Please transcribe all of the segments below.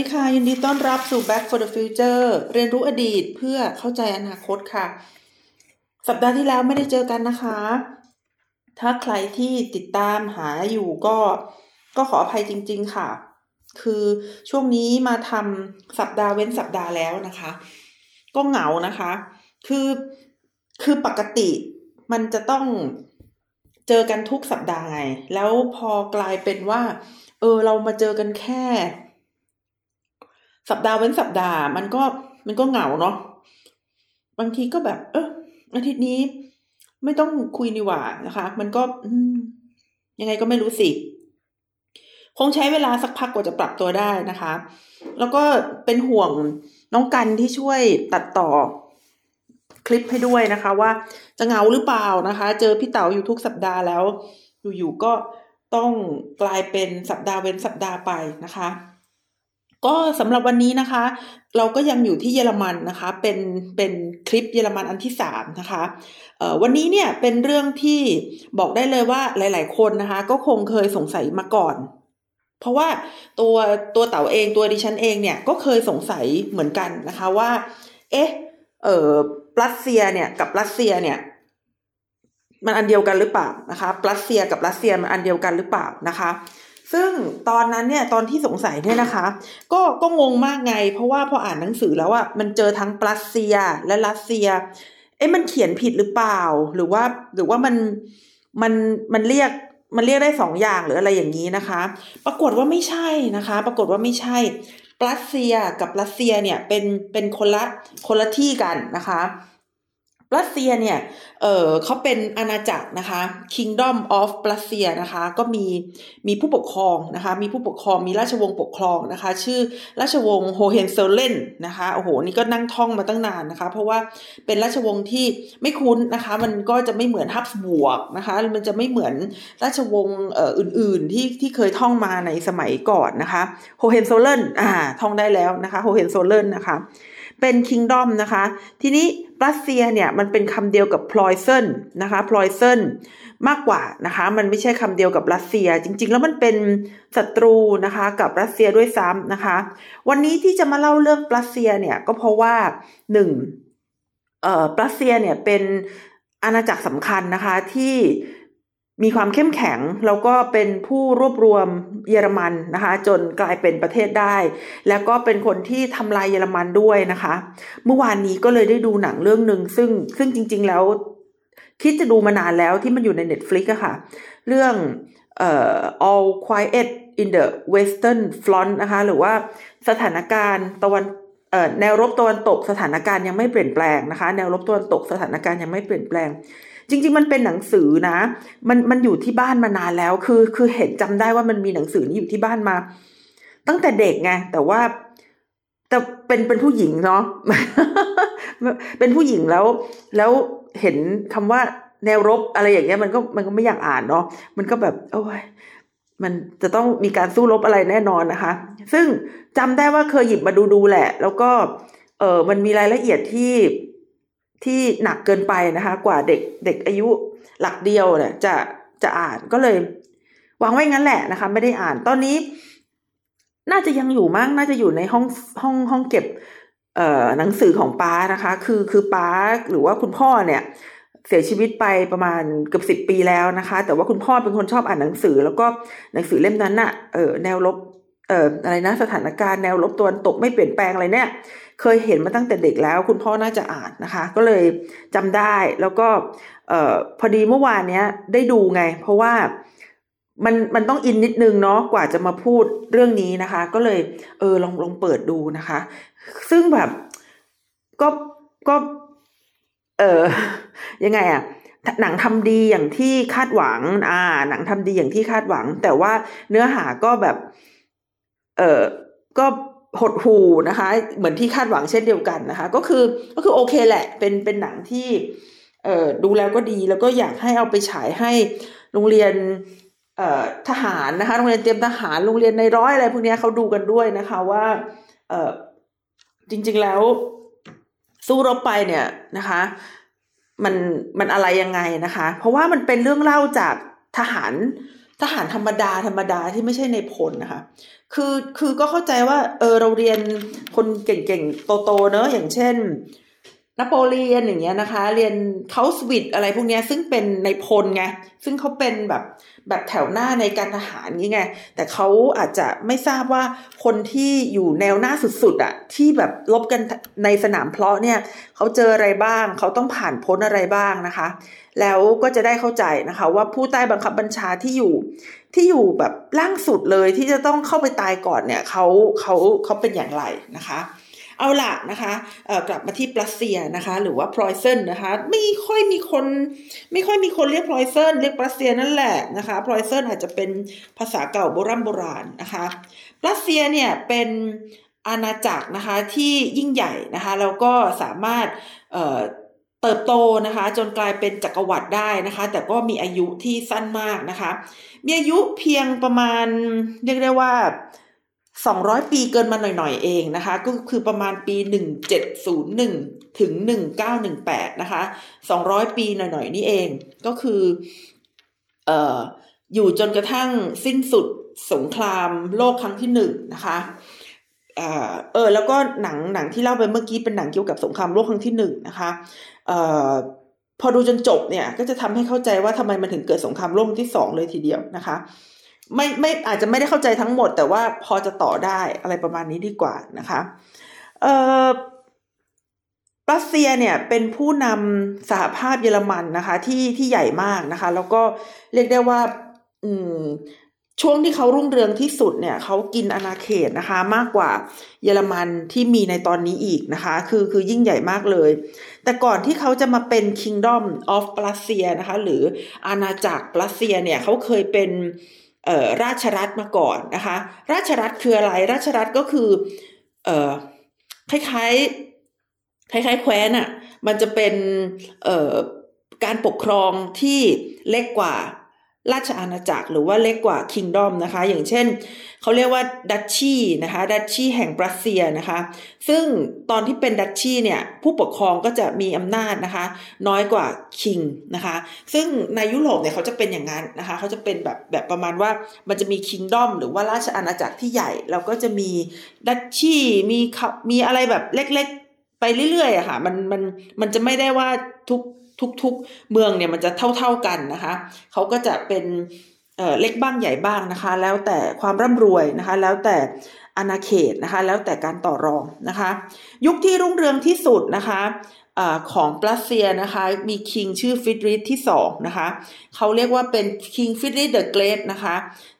ดีค่ะ ยินดีต้อนรับสู่ Back for the Future เรียนรู้อดีตเพื่อเข้าใจอนาคตค่ะ สัปดาห์ที่แล้วไม่ได้เจอกันนะคะ ถ้าใครที่ติดตามหาอยู่ก็ก็ขออภัยจริง ๆค่ะ คือช่วงนี้มาทำสัปดาห์เว้นสัปดาห์แล้วนะคะ ก็เหงานะคะ คือคือปกติมันจะต้องเจอกันทุกสัปดาห์ไง แล้วพอกลายเป็นว่า เออเรามาเจอกันแค่ สัปดาห์เว้นสัปดาห์ มันก็มันก็เหงาเนาะบางทีก็แบบ เอออาทิตย์นี้ ไม่ต้องคุยนี่หว่านะคะ มันก็ยังไงก็ไม่รู้สิคงใช้เวลาสักพักกว่าจะปรับตัวได้นะคะ แล้วก็เป็นห่วงน้องกันที่ช่วยตัดต่อคลิปให้ด้วยนะคะ ว่าจะเหงาหรือเปล่านะคะ เจอพี่เต๋าอยู่ทุกสัปดาห์แล้ว อยู่ๆก็ต้องกลายเป็นสัปดาห์เว้นสัปดาห์ไปนะคะ ก็สำหรับวันนี้นะคะ เราก็ยังอยู่ที่เยอรมันนะคะ เป็นเป็นคลิปเยอรมันอันที่สามนะคะวันนี้เนี่ยเป็นเรื่องที่บอกได้เลยว่าหลาย ๆ คนนะคะ ก็คงเคยสงสัยมาก่อน เพราะว่าตัวตัวเต๋าเองตัวดิฉันเองเนี่ยก็เคยสงสัยเหมือนกันนะคะว่า เอ๊ะเออปรัสเซียเนี่ยกับรัสเซียเนี่ยมันอันเดียวกันหรือเปล่านะคะปรัสเซียกับรัสเซียมันอันเดียวกันหรือเปล่านะคะ ซึ่งตอนนั้นเนี่ยตอนที่สงสัยเนี่ยนะคะ ก็ก็งงมากไง เพราะว่าพออ่านหนังสือแล้วอะมันเจอทั้งปรัสเซียและรัสเซีย เอ๊ะมันเขียนผิดหรือเปล่า หรือว่าหรือว่ามันมันมันเรียกมันเรียกได้สองอย่างหรืออะไรอย่างนี้นะคะ ปรากฏว่าไม่ใช่นะคะ ปรากฏว่าไม่ใช่ปรัสเซียกับรัสเซียเนี่ยเป็นเป็นคนละคนละที่กันนะคะ รัสเซียเนี่ย เออเขาเป็นอาณาจักรนะคะ Kingdom of รัสเซียนะคะ ก็มีมีผู้ปกครองนะคะ มีผู้ปกครอง มีราชวงศ์ปกครองนะคะ ชื่อราชวงศ์โฮเฮนเซเลนนะคะ โอ้โห นี่ก็นั่งท่องมาตั้งนานนะคะ เพราะว่าเป็นราชวงศ์ที่ไม่คุ้นนะคะ มันก็จะไม่เหมือนฮับสบวกนะคะ มันจะไม่เหมือนราชวงศ์เอ่ออื่น ๆ ที่ที่เคยท่องมาในสมัยก่อนนะคะ โฮเฮนโซลเลิร์นอ่า ท่องได้แล้วนะคะ โฮเฮนโซลเลิร์นนะคะ เป็น kingdom นะคะ ทีนี้ ปรัสเซียเนี่ยมันเป็นคำเดียวกับ Preußen นะคะ Preußen มากกว่านะคะมันไม่ใช่คำเดียวกับรัสเซีย จริง ๆ แล้วมันเป็นศัตรูนะคะกับรัสเซียด้วยซ้ำนะคะ วันนี้ที่จะมาเล่าเรื่องปรัสเซียเนี่ยก็เพราะว่าหนึ่งเอ่อปรัสเซียเนี่ยเป็นอาณาจักรสำคัญนะคะที่ มีความเข้มแข็งแล้วก็เป็นผู้รวบรวมเยอรมันนะคะ จนกลายเป็นประเทศได้ แล้วก็เป็นคนที่ทำลายเยอรมันด้วยนะคะ เมื่อวานนี้ก็เลยได้ดูหนังเรื่องหนึ่งซึ่งซึ่งจริง ๆ แล้ว คิดจะดูมานานแล้วที่มันอยู่ใน Netflix อะค่ะ เรื่องเอ่อ All Quiet in the Western Front นะคะ หรือว่าสถานการณ์ตะวันเอ่อแนวรบตะวันตกสถานการณ์ยังไม่เปลี่ยนแปลงนะคะ แนวรบตะวันตกสถานการณ์ยังไม่เปลี่ยนแปลง จริง ๆ มันเป็นหนังสือนะ มันมันอยู่ที่บ้านมานานแล้ว คือคือเห็นจำได้ว่ามันมีหนังสือนี้อยู่ที่บ้านมา ตั้งแต่เด็กไงแต่ว่าแต่เป็นเป็นผู้หญิงเนาะเป็นผู้หญิงแล้ว แล้วเห็นคำว่าแนวรบอะไรอย่างเงี้ยมันก็มันก็ไม่อยากอ่านเนาะมันก็แบบโอ้ยมันจะต้องมีการสู้รบอะไรแน่นอนนะคะ ซึ่งจำได้ว่าเคยหยิบมาดูดูแหละ แล้วก็เออมันมีรายละเอียดที่ ที่หนักเกินไปนะคะ กว่าเด็กเด็กอายุหลักเดียวเนี่ยจะจะอ่านก็เลยวางไว้งั้นแหละนะคะ ไม่ได้อ่านตอนนี้ น่าจะยังอยู่มั้งน่าจะอยู่ในห้องห้องห้องเก็บเอ่อหนังสือของป้านะคะ คือคือป้าหรือว่าคุณพ่อเนี่ยเสียชีวิตไปประมาณเกือบสิบปีแล้วนะคะ แต่ว่าคุณพ่อเป็นคนชอบอ่านหนังสือ แล้วก็หนังสือเล่มนั้นน่ะเออแนวลบ เอ่ออะไรนะสถานการณ์แนวลบตะวันตกไม่เปลี่ยนแปลงอะไรเนี่ย เคยเห็นมาตั้งแต่เด็กแล้ว คุณพ่อน่าจะอ่านนะคะ ก็เลยจำได้แล้วก็เอ่อพอดีเมื่อวานเนี้ยได้ดูไง เพราะว่ามันมันต้องอินนิดนึงเนาะกว่าจะมาพูดเรื่องนี้นะคะ ก็เลยเออลองลองเปิดดูนะคะ ซึ่งแบบก็ก็ เออยังไงอะหนังทำดีอย่างที่คาดหวัง อ่า หนังทำดีอย่างที่คาดหวัง แต่ว่าเนื้อหาก็แบบ เออก็หดหูนะคะ เหมือนที่คาดหวังเช่นเดียวกันนะคะ ก็คือก็คือโอเคแหละ เป็นเป็นหนังที่เออดูแล้วก็ดีแล้วก็อยากให้เอาไปฉายให้โรงเรียนเอ่อทหารนะคะโรงเรียนเตรียมทหารโรงเรียนในร้อยอะไรพวกนี้เขาดูกันด้วยนะคะว่าเออจริงๆแล้วสู้รบไปเนี่ยนะคะ มันมันอะไรยังไงนะคะ เพราะว่ามันเป็นเรื่องเล่าจากทหาร ทหารธรรมดาธรรมดาที่ไม่ใช่ในพลนะคะ คือคือก็เข้าใจว่าเออเราเรียนคนเก่งๆโตๆเนอะอย่างเช่น นโปเลียนอย่างเงี้ยนะคะ เรียนเขาสวิตอะไรพวกเนี้ยซึ่งเป็นในพลไง ซึ่งเขาเป็นแบบแบบแถวหน้าในการทหารงี้ไง แต่เขาอาจจะไม่ทราบว่าคนที่อยู่แนวหน้าสุดๆอะที่แบบลบกันในสนามเพลาะเนี่ยเขาเจออะไรบ้าง เขาต้องผ่านพ้นอะไรบ้างนะคะ แล้วก็จะได้เข้าใจนะคะ ว่าผู้ใต้บังคับบัญชาที่อยู่ที่อยู่แบบล่างสุดเลยที่จะต้องเข้าไปตายก่อนเนี่ยเขาเขาเขาเป็นอย่างไรนะคะ เอาละนะคะกลับมาที่ปรัสเซียนะคะ หรือว่าพลอยเซนนะคะไม่ค่อยมีคนไม่ค่อยมีคนเรียกพลอยเซนเรียกปรัสเซียนั่นแหละนะคะพลอยเซนอาจจะเป็นภาษาเก่าโบราณโบราณนะคะปรัสเซียเนี่ยเป็นอาณาจักรนะคะที่ยิ่งใหญ่นะคะแล้วก็สามารถเติบโตนะคะจนกลายเป็นจักรวรรดิได้นะคะ แต่ก็มีอายุที่สั้นมากนะคะ มีอายุเพียงประมาณเรียกได้ว่า 200 ปีเกินมาหน่อยๆเองนะคะ ก็คือประมาณปี 1701 ถึง 1918 นะคะ 200 ปีหน่อยๆนี่เองก็คือเอ่ออยู่จนกระทั่งสิ้นสุดสงครามโลกครั้งที่หนึ่งนะคะเออแล้วก็หนังหนังที่เล่าไปเมื่อกี้เป็นหนังเกี่ยวกับสงครามโลกครั้งที่หนึ่งนะคะเอ่อพอดูจนจบเนี่ยก็จะทำให้เข้าใจว่าทำไมมันถึงเกิดสงครามโลกที่สองเลยทีเดียวนะคะ ไม่ไม่อาจจะไม่ได้เข้าใจทั้งหมด แต่ว่าพอจะต่อได้อะไรประมาณนี้ดีกว่านะคะเอ่อรัสเซียเนี่ยเป็นผู้นำสหภาพเยอรมันนะคะ ที่ที่ใหญ่มากนะคะ แล้วก็เรียกได้ว่า อืมช่วงที่เขารุ่งเรืองที่สุดเนี่ยเขากินอาณาเขตนะคะ มากกว่าเยอรมันที่มีในตอนนี้อีกนะคะ คือคือยิ่งใหญ่มากเลย แต่ก่อนที่เขาจะมาเป็น Kingdom of p r u s s i a นะคะ หรืออาณาจักรปรัสเซียเนี่ยเขาเคยเป็น ราชรัฐมาก่อนนะคะ ราชรัฐคืออะไร ราชรัฐก็คือเออคล้ายๆ คล้ายๆ แคว้นอะ่ะ มันจะเป็นเอ่อการปกครองที่เล็กกว่า ราชอาณาจักรหรือว่าเล็กกว่าคิงดอมนะคะ อย่างเช่นเขาเรียกว่าดัชชีนะคะดัชชีแห่งปรัสเซียนะคะ ซึ่งตอนที่เป็นดัชชีเนี่ยผู้ปกครองก็จะมีอำนาจนะคะ น้อยกว่าคิงนะคะ ซึ่งในยุโรปเนี่ยเขาจะเป็นอย่างนั้นนะคะเขาจะเป็นแบบแบบประมาณว่ามันจะมีคิงดอมหรือว่าราชอาณาจักรที่ใหญ่ แล้วก็จะมีดัชชีมีมีอะไรแบบเล็กๆ ไปเรื่อยๆอะค่ะมันมันมันจะไม่ได้ว่าทุก ทุกๆ เมืองเนี่ยมันจะเท่าๆกันนะคะเขาก็จะเป็นเล็กบ้างใหญ่บ้างนะคะ แล้วแต่ความร่ำรวยนะคะ แล้วแต่อาณาเขตนะคะ แล้วแต่การต่อรองนะคะ ยุคที่รุ่งเรืองที่สุดนะคะอของปรัสเซียนะคะมีคิงชื่อฟิดริสที่สองนะคะเขาเรียกว่าเป็นคิงฟิดริสเดอะเกรดนะคะ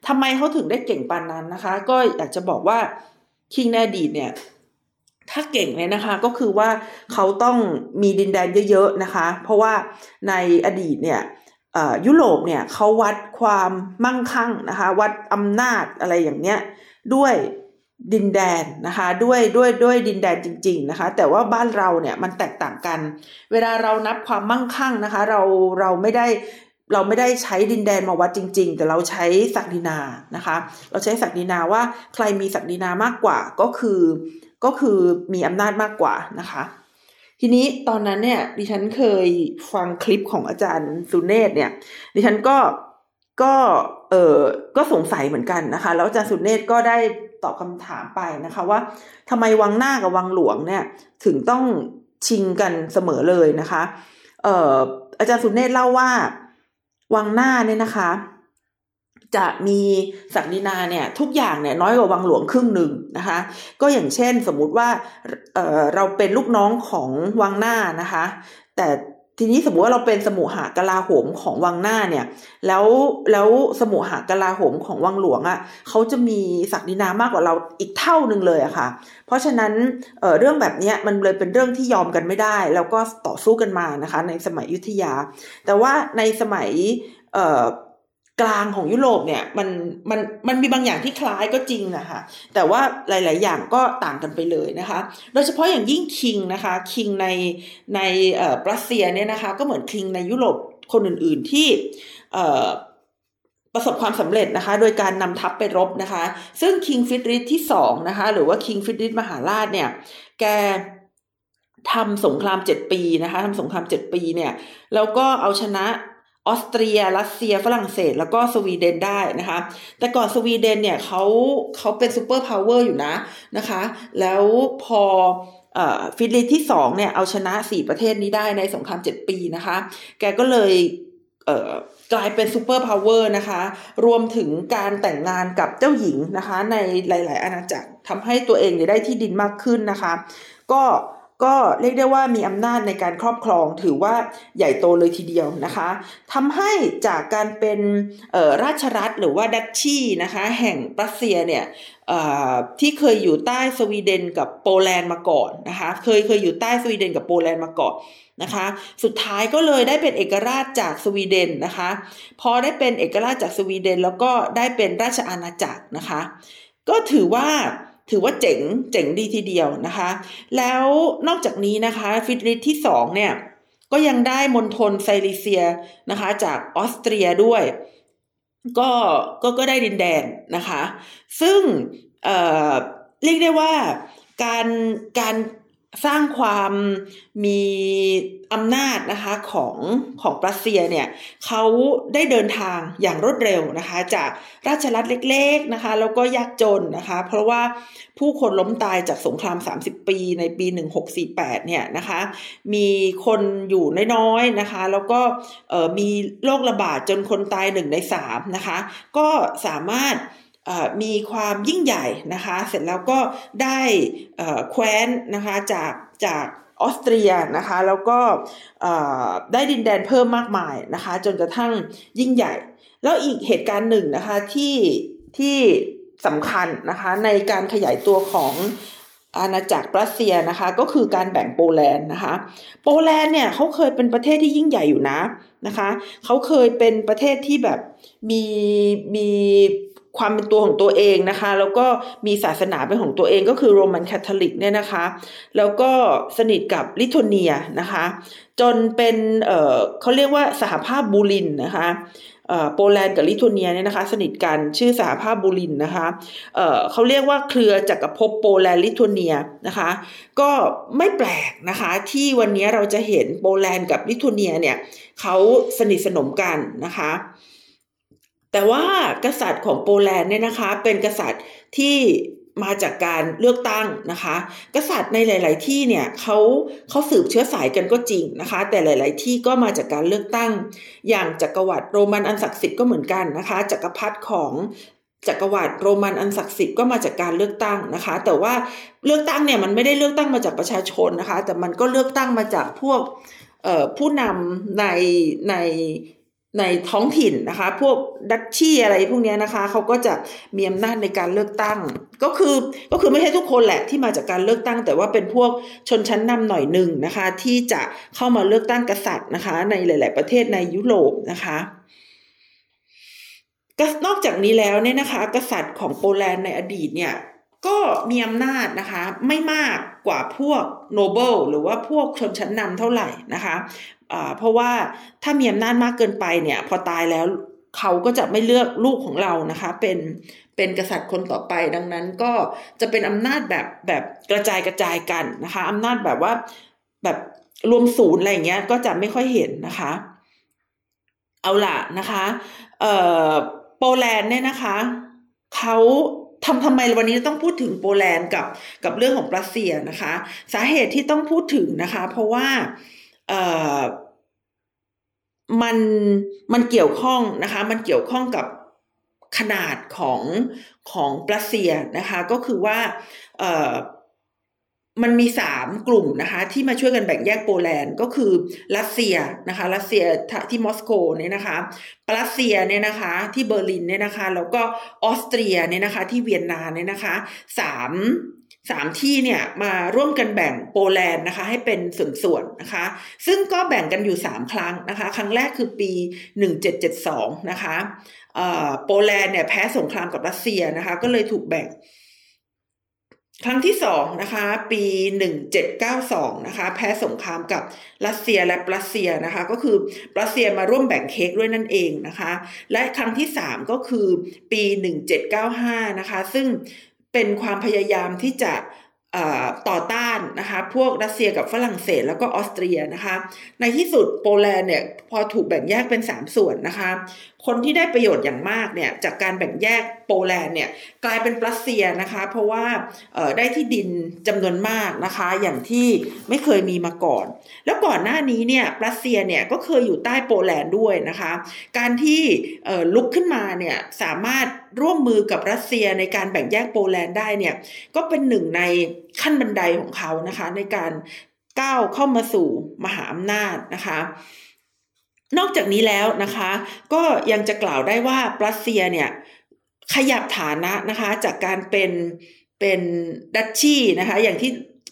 ทำไมเขาถึงได้เก่งปานนั้นนะคะ ก็อยากจะบอกว่าคิงในอดีตเนี่ย ถ้าเก่งเลยนะคะก็คือว่าเขาต้องมีดินแดนเยอะๆนะคะ เพราะว่าในอดีตเนี่ยยุโรปเนี่ยเขาวัดความมั่งคั่งนะคะ วัดอำนาจอะไรอย่างเนี้ยด้วยดินแดนนะคะด้วยด้วยด้วยดินแดนจริง ๆนะคะ แต่ว่าบ้านเราเนี่ยมันแตกต่างกัน เวลาเรานับความมั่งคั่งนะคะ เราเราไม่ได้เราไม่ได้ใช้ดินแดนมาวัดจริง ๆ แต่เราใช้ศักดินานะคะ เราใช้ศักดินาว่าใครมีศักดินามากกว่าก็คือ ก็คือมีอำนาจมากกว่านะคะ ทีนี้ตอนนั้นเนี่ยดิฉันเคยฟังคลิปของอาจารย์สุเนศเนี่ย ดิฉันก็ก็เออก็สงสัยเหมือนกันนะคะ แล้วอาจารย์สุเนศก็ได้ตอบคำถามไปนะคะว่าทำไมวังหน้ากับวังหลวงเนี่ยถึงต้องชิงกันเสมอเลยนะคะ เอออาจารย์สุเนศเล่าว่าวังหน้าเนี่ยนะคะ จะมีศักดินาเนี่ยทุกอย่างเนี่ยน้อยกว่าวังหลวงครึ่งหนึ่งนะคะ ก็อย่างเช่นสมมุติว่าเเราเป็นลูกน้องของวังหน้านะคะ แต่ทีนี้สมมติว่าเราเป็นสมุหากลาโหมของวังหน้าเนี่ย แล้วแล้วสมุหากลาโหมของวังหลวงอะ่ะเขาจะมีศักดินามากกว่าเราอีกเท่าหนึ่งเลยอะค่ะ เพราะฉะนั้นเเรื่องแบบนี้มันเลยเป็นเรื่องที่ยอมกันไม่ได้ แล้วก็ต่อสู้กันมานะคะ ในสมัยยุทธยา แต่ว่าในสมัย กลางของยุโรปเนี่ยมันมันมันมีบางอย่างที่คล้ายก็จริงนะคะแต่ว่าหลาย ๆ อย่างก็ต่างกันไปเลยนะคะ โดยเฉพาะอย่างยิ่งคิงนะคะคิงในในเอ่อรัสเซียเนี่ยนะคะก็เหมือนคิงในยุโรปคนอื่น ๆ ที่เอ่อประสบความสำเร็จนะคะ โดยการนำทัพไปรบนะคะ ซึ่ง King Frederick ที่สองนะคะ หรือว่า King Frederick มหาราชเนี่ย แกทำสงครามเจ็ดปีนะคะทำสงครามเจ็ดปีเนี่ย แล้วก็เอาชนะ ออสเตรีย รัสเซีย ฝรั่งเศส แล้วก็สวีเดนได้นะคะ แต่ก่อนสวีเดนเนี่ยเขาเขาเป็น superpower อยู่นะนะคะ แล้วพอFrederick ที่สองเนี่ยเอาชนะสี่ประเทศนี้ได้ในสงครามเจ็ดปีนะคะ แกก็เลยกลายเป็น superpower นะคะ รวมถึงการแต่งงานกับเจ้าหญิงนะคะ ในหลาย ๆ อาณาจักรทำให้ตัวเองได้ที่ดินมากขึ้นนะคะ ก็ ก็เรียกได้ว่ามีอำนาจในการครอบครองถือว่าใหญ่โตเลยทีเดียวนะคะทำให้จากการเป็นราชรัฐหรือว่า duchy นะคะแห่งปรัสเซียเนี่ยที่เคยอยู่ใต้สวีเดนกับโปแลนด์มาก่อนนะคะเคยเคยอยู่ใต้สวีเดนกับโปแลนด์มาก่อนนะคะสุดท้ายก็เลยได้เป็นเอกราชจากสวีเดนนะคะพอได้เป็นเอกราชจากสวีเดนแล้วก็ได้เป็นราชอาณาจักรนะคะก็ถือว่า ถือว่าเจ๋งเจ๋งดีทีเดียวนะคะ แล้วนอกจากนี้นะคะฟิตริสที่สองเนี่ยก็ยังได้มณฑลไซริเซียนะคะ จากออสเตรียด้วย ก็ก็ก็ได้ดินแดนนะคะ ซึ่งเเรียกได้ว่าการการ สร้างความมีอำนาจนะคะของของรัสเซียเนี่ยเขาได้เดินทางอย่างรวดเร็วนะคะ จากราชรัฐเล็กๆนะคะแล้วก็ยากจนนะคะ เพราะว่าผู้คนล้มตายจากสงคราม 30 ปีในปี 1648เนี่ยนะคะมีคนอยู่น้อยๆนะคะ แล้วก็มีโรคระบาดจนคนตายหนึ่งในสามนะคะ ก็สามารถ มีความยิ่งใหญ่นะคะ เสร็จแล้วก็ได้แคว้นนะคะจากจากออสเตรียนะคะ แล้วก็ได้ดินแดนเพิ่มมากมายนะคะ จนกระทั่งยิ่งใหญ่ แล้วอีกเหตุการณ์หนึ่งนะคะที่ที่สำคัญนะคะในการขยายตัวของอาณาจักรปรัสเซียนะคะ ก็คือการแบ่งโปแลนด์นะคะ โปแลนด์เนี่ยเขาเคยเป็นประเทศที่ยิ่งใหญ่อยู่นะนะคะ เขาเคยเป็นประเทศที่แบบมีมี ความเป็นตัวของตัวเองนะคะ แล้วก็มีศาสนาเป็นของตัวเองก็คือโรมันคาทอลิกเนี่ยนะคะ แล้วก็สนิทกับลิทัวเนียนะคะ จนเป็นเขาเรียกว่าสหภาพลูบลินนะคะโปแลนด์กับลิทัวเนียเนี่ยนะคะสนิทกันชื่อสหภาพลูบลินนะคะเเขาเรียกว่าเครือจักรภพโปแลนด์ลิทัวเนียนะคะ ก็ไม่แปลกนะคะที่วันนี้เราจะเห็นโปแลนด์กับลิทัวเนียเนี่ยเขาสนิทสนมกันนะคะ แต่ว่ากษัตริย์ของโปแลนด์เนี่ยนะคะ เป็นกษัตริย์ที่มาจากการเลือกตั้งนะคะ กษัตริย์ในหลาย ๆ ที่เนี่ยเขาเขาสืบเชื้อสายกันก็จริงนะคะ แต่หลาย ๆ ที่ก็มาจากการเลือกตั้ง อย่างจักรวรรดิโรมันอันศักดิ์สิทธิ์ก็เหมือนกันนะคะจักรพรรดิของจักรวรรดิโรมันอันศักดิ์สิทธิ์ก็มาจากการเลือกตั้งนะคะ แต่ว่าเลือกตั้งเนี่ยมันไม่ได้เลือกตั้งมาจากประชาชนนะคะ แต่มันก็เลือกตั้งมาจากพวกผู้นำในใน ในท้องถิ่นนะคะ พวกดัชชี่อะไรพวกนี้นะคะเขาก็จะมีอำนาจในการเลือกตั้ง ก็คือก็คือไม่ใช่ทุกคนแหละที่มาจากการเลือกตั้ง แต่ว่าเป็นพวกชนชั้นนำหน่อยหนึ่งนะคะ ที่จะเข้ามาเลือกตั้งกษัตริย์นะคะ ในหลาย ๆ ประเทศในยุโรปนะคะนอกจากนี้แล้วเนี่ยนะคะ กษัตริย์ของโปแลนด์ในอดีตเนี่ย ก็มีอำนาจนะคะไม่มากกว่าพวกโนเบิลหรือว่าพวกชนชั้นนำเท่าไหร่นะคะเพราะว่าถ้ามีอำนาจมากเกินไปเนี่ยพอตายแล้วเขาก็จะไม่เลือกลูกของเรานะคะเป็นเป็นกษัตริย์คนต่อไปดังนั้นก็จะเป็นอำนาจแบบแบบกระจายกระจายกันนะคะอำนาจแบบว่าแบบรวมศูนย์อะไรเงี้ยก็จะไม่ค่อยเห็นนะคะ เอาล่ะนะคะเอ่อโปแลนด์เนี่ยนะคะเขา ทำทำไมวันนี้ต้องพูดถึงโปแลนด์กับกับเรื่องของรัสเซียนะคะ สาเหตุที่ต้องพูดถึงนะคะ เพราะว่าเอ่อมันมันเกี่ยวข้องนะคะ มันเกี่ยวข้องกับขนาดของของรัสเซียนะคะ ก็คือว่าเอ่อ มันมีสามกลุ่มนะคะที่มาช่วยกันแบ่งแยกโปแลนด์ก็คือรัสเซียนะคะรัสเซียที่มอสโกเนี่ยนะคะปรัสเซียเนี่ยนะคะที่เบอร์ลินเนี่ยนะคะแล้วก็ออสเตรียเนี่ยนะคะที่เวียนนาเนี่ยนะคะสามสามที่เนี่ยมาร่วมกันแบ่งโปแลนด์นะคะให้เป็นส่วนๆนะคะ ซึ่งก็แบ่งกันอยู่สามครั้งนะคะ ครั้งแรกคือปีหนึ่งเจ็ดเจ็ดสองนะคะโปแลนด์เนี่ยแพ้สงครามกับรัสเซียนะคะก็เลยถูกแบ่ง ครั้งที่สองนะคะปีหนึ่งเจ็ดเก้าสองนะคะแพ้สงครามกับรัสเซียและปรัสเซียนะคะก็คือปรัสเซียมาร่วมแบ่งเค้กด้วยนั่นเองนะคะและครั้งที่สามก็คือปีหนึ่งเจ็ดเก้าห้านะคะซึ่งเป็นความพยายามที่จะต่อต้านนะคะพวกรัสเซียกับปรัสเซียแล้วก็ออสเตรียนะคะในที่สุดโปแลนด์เนี่ยพอถูกแบ่งแยกเป็น 3 ส่วนนะคะคนที่ได้ประโยชน์อย่างมากเนี่ยจากการแบ่งแยกโปแลนด์เนี่ยกลายเป็นรัสเซียนะคะ เพราะว่าได้ที่ดินจำนวนมากนะคะ อย่างที่ไม่เคยมีมาก่อน แล้วก่อนหน้านี้เนี่ยรัสเซียเนี่ยก็เคยอยู่ใต้โปแลนด์ด้วยนะคะ การที่ลุกขึ้นมาเนี่ยสามารถร่วมมือกับรัสเซียในการแบ่งแยกโปแลนด์ได้เนี่ยก็เป็นหนึ่งในขั้นบันไดของเขานะคะ ในการก้าวเข้ามาสู่มหาอำนาจนะคะ นอกจากนี้แล้วนะคะ ก็ยังจะกล่าวได้ว่ารัสเซียเนี่ยขยับฐานะนะคะจากการเป็นเป็นดัชชีนะคะอย่างที่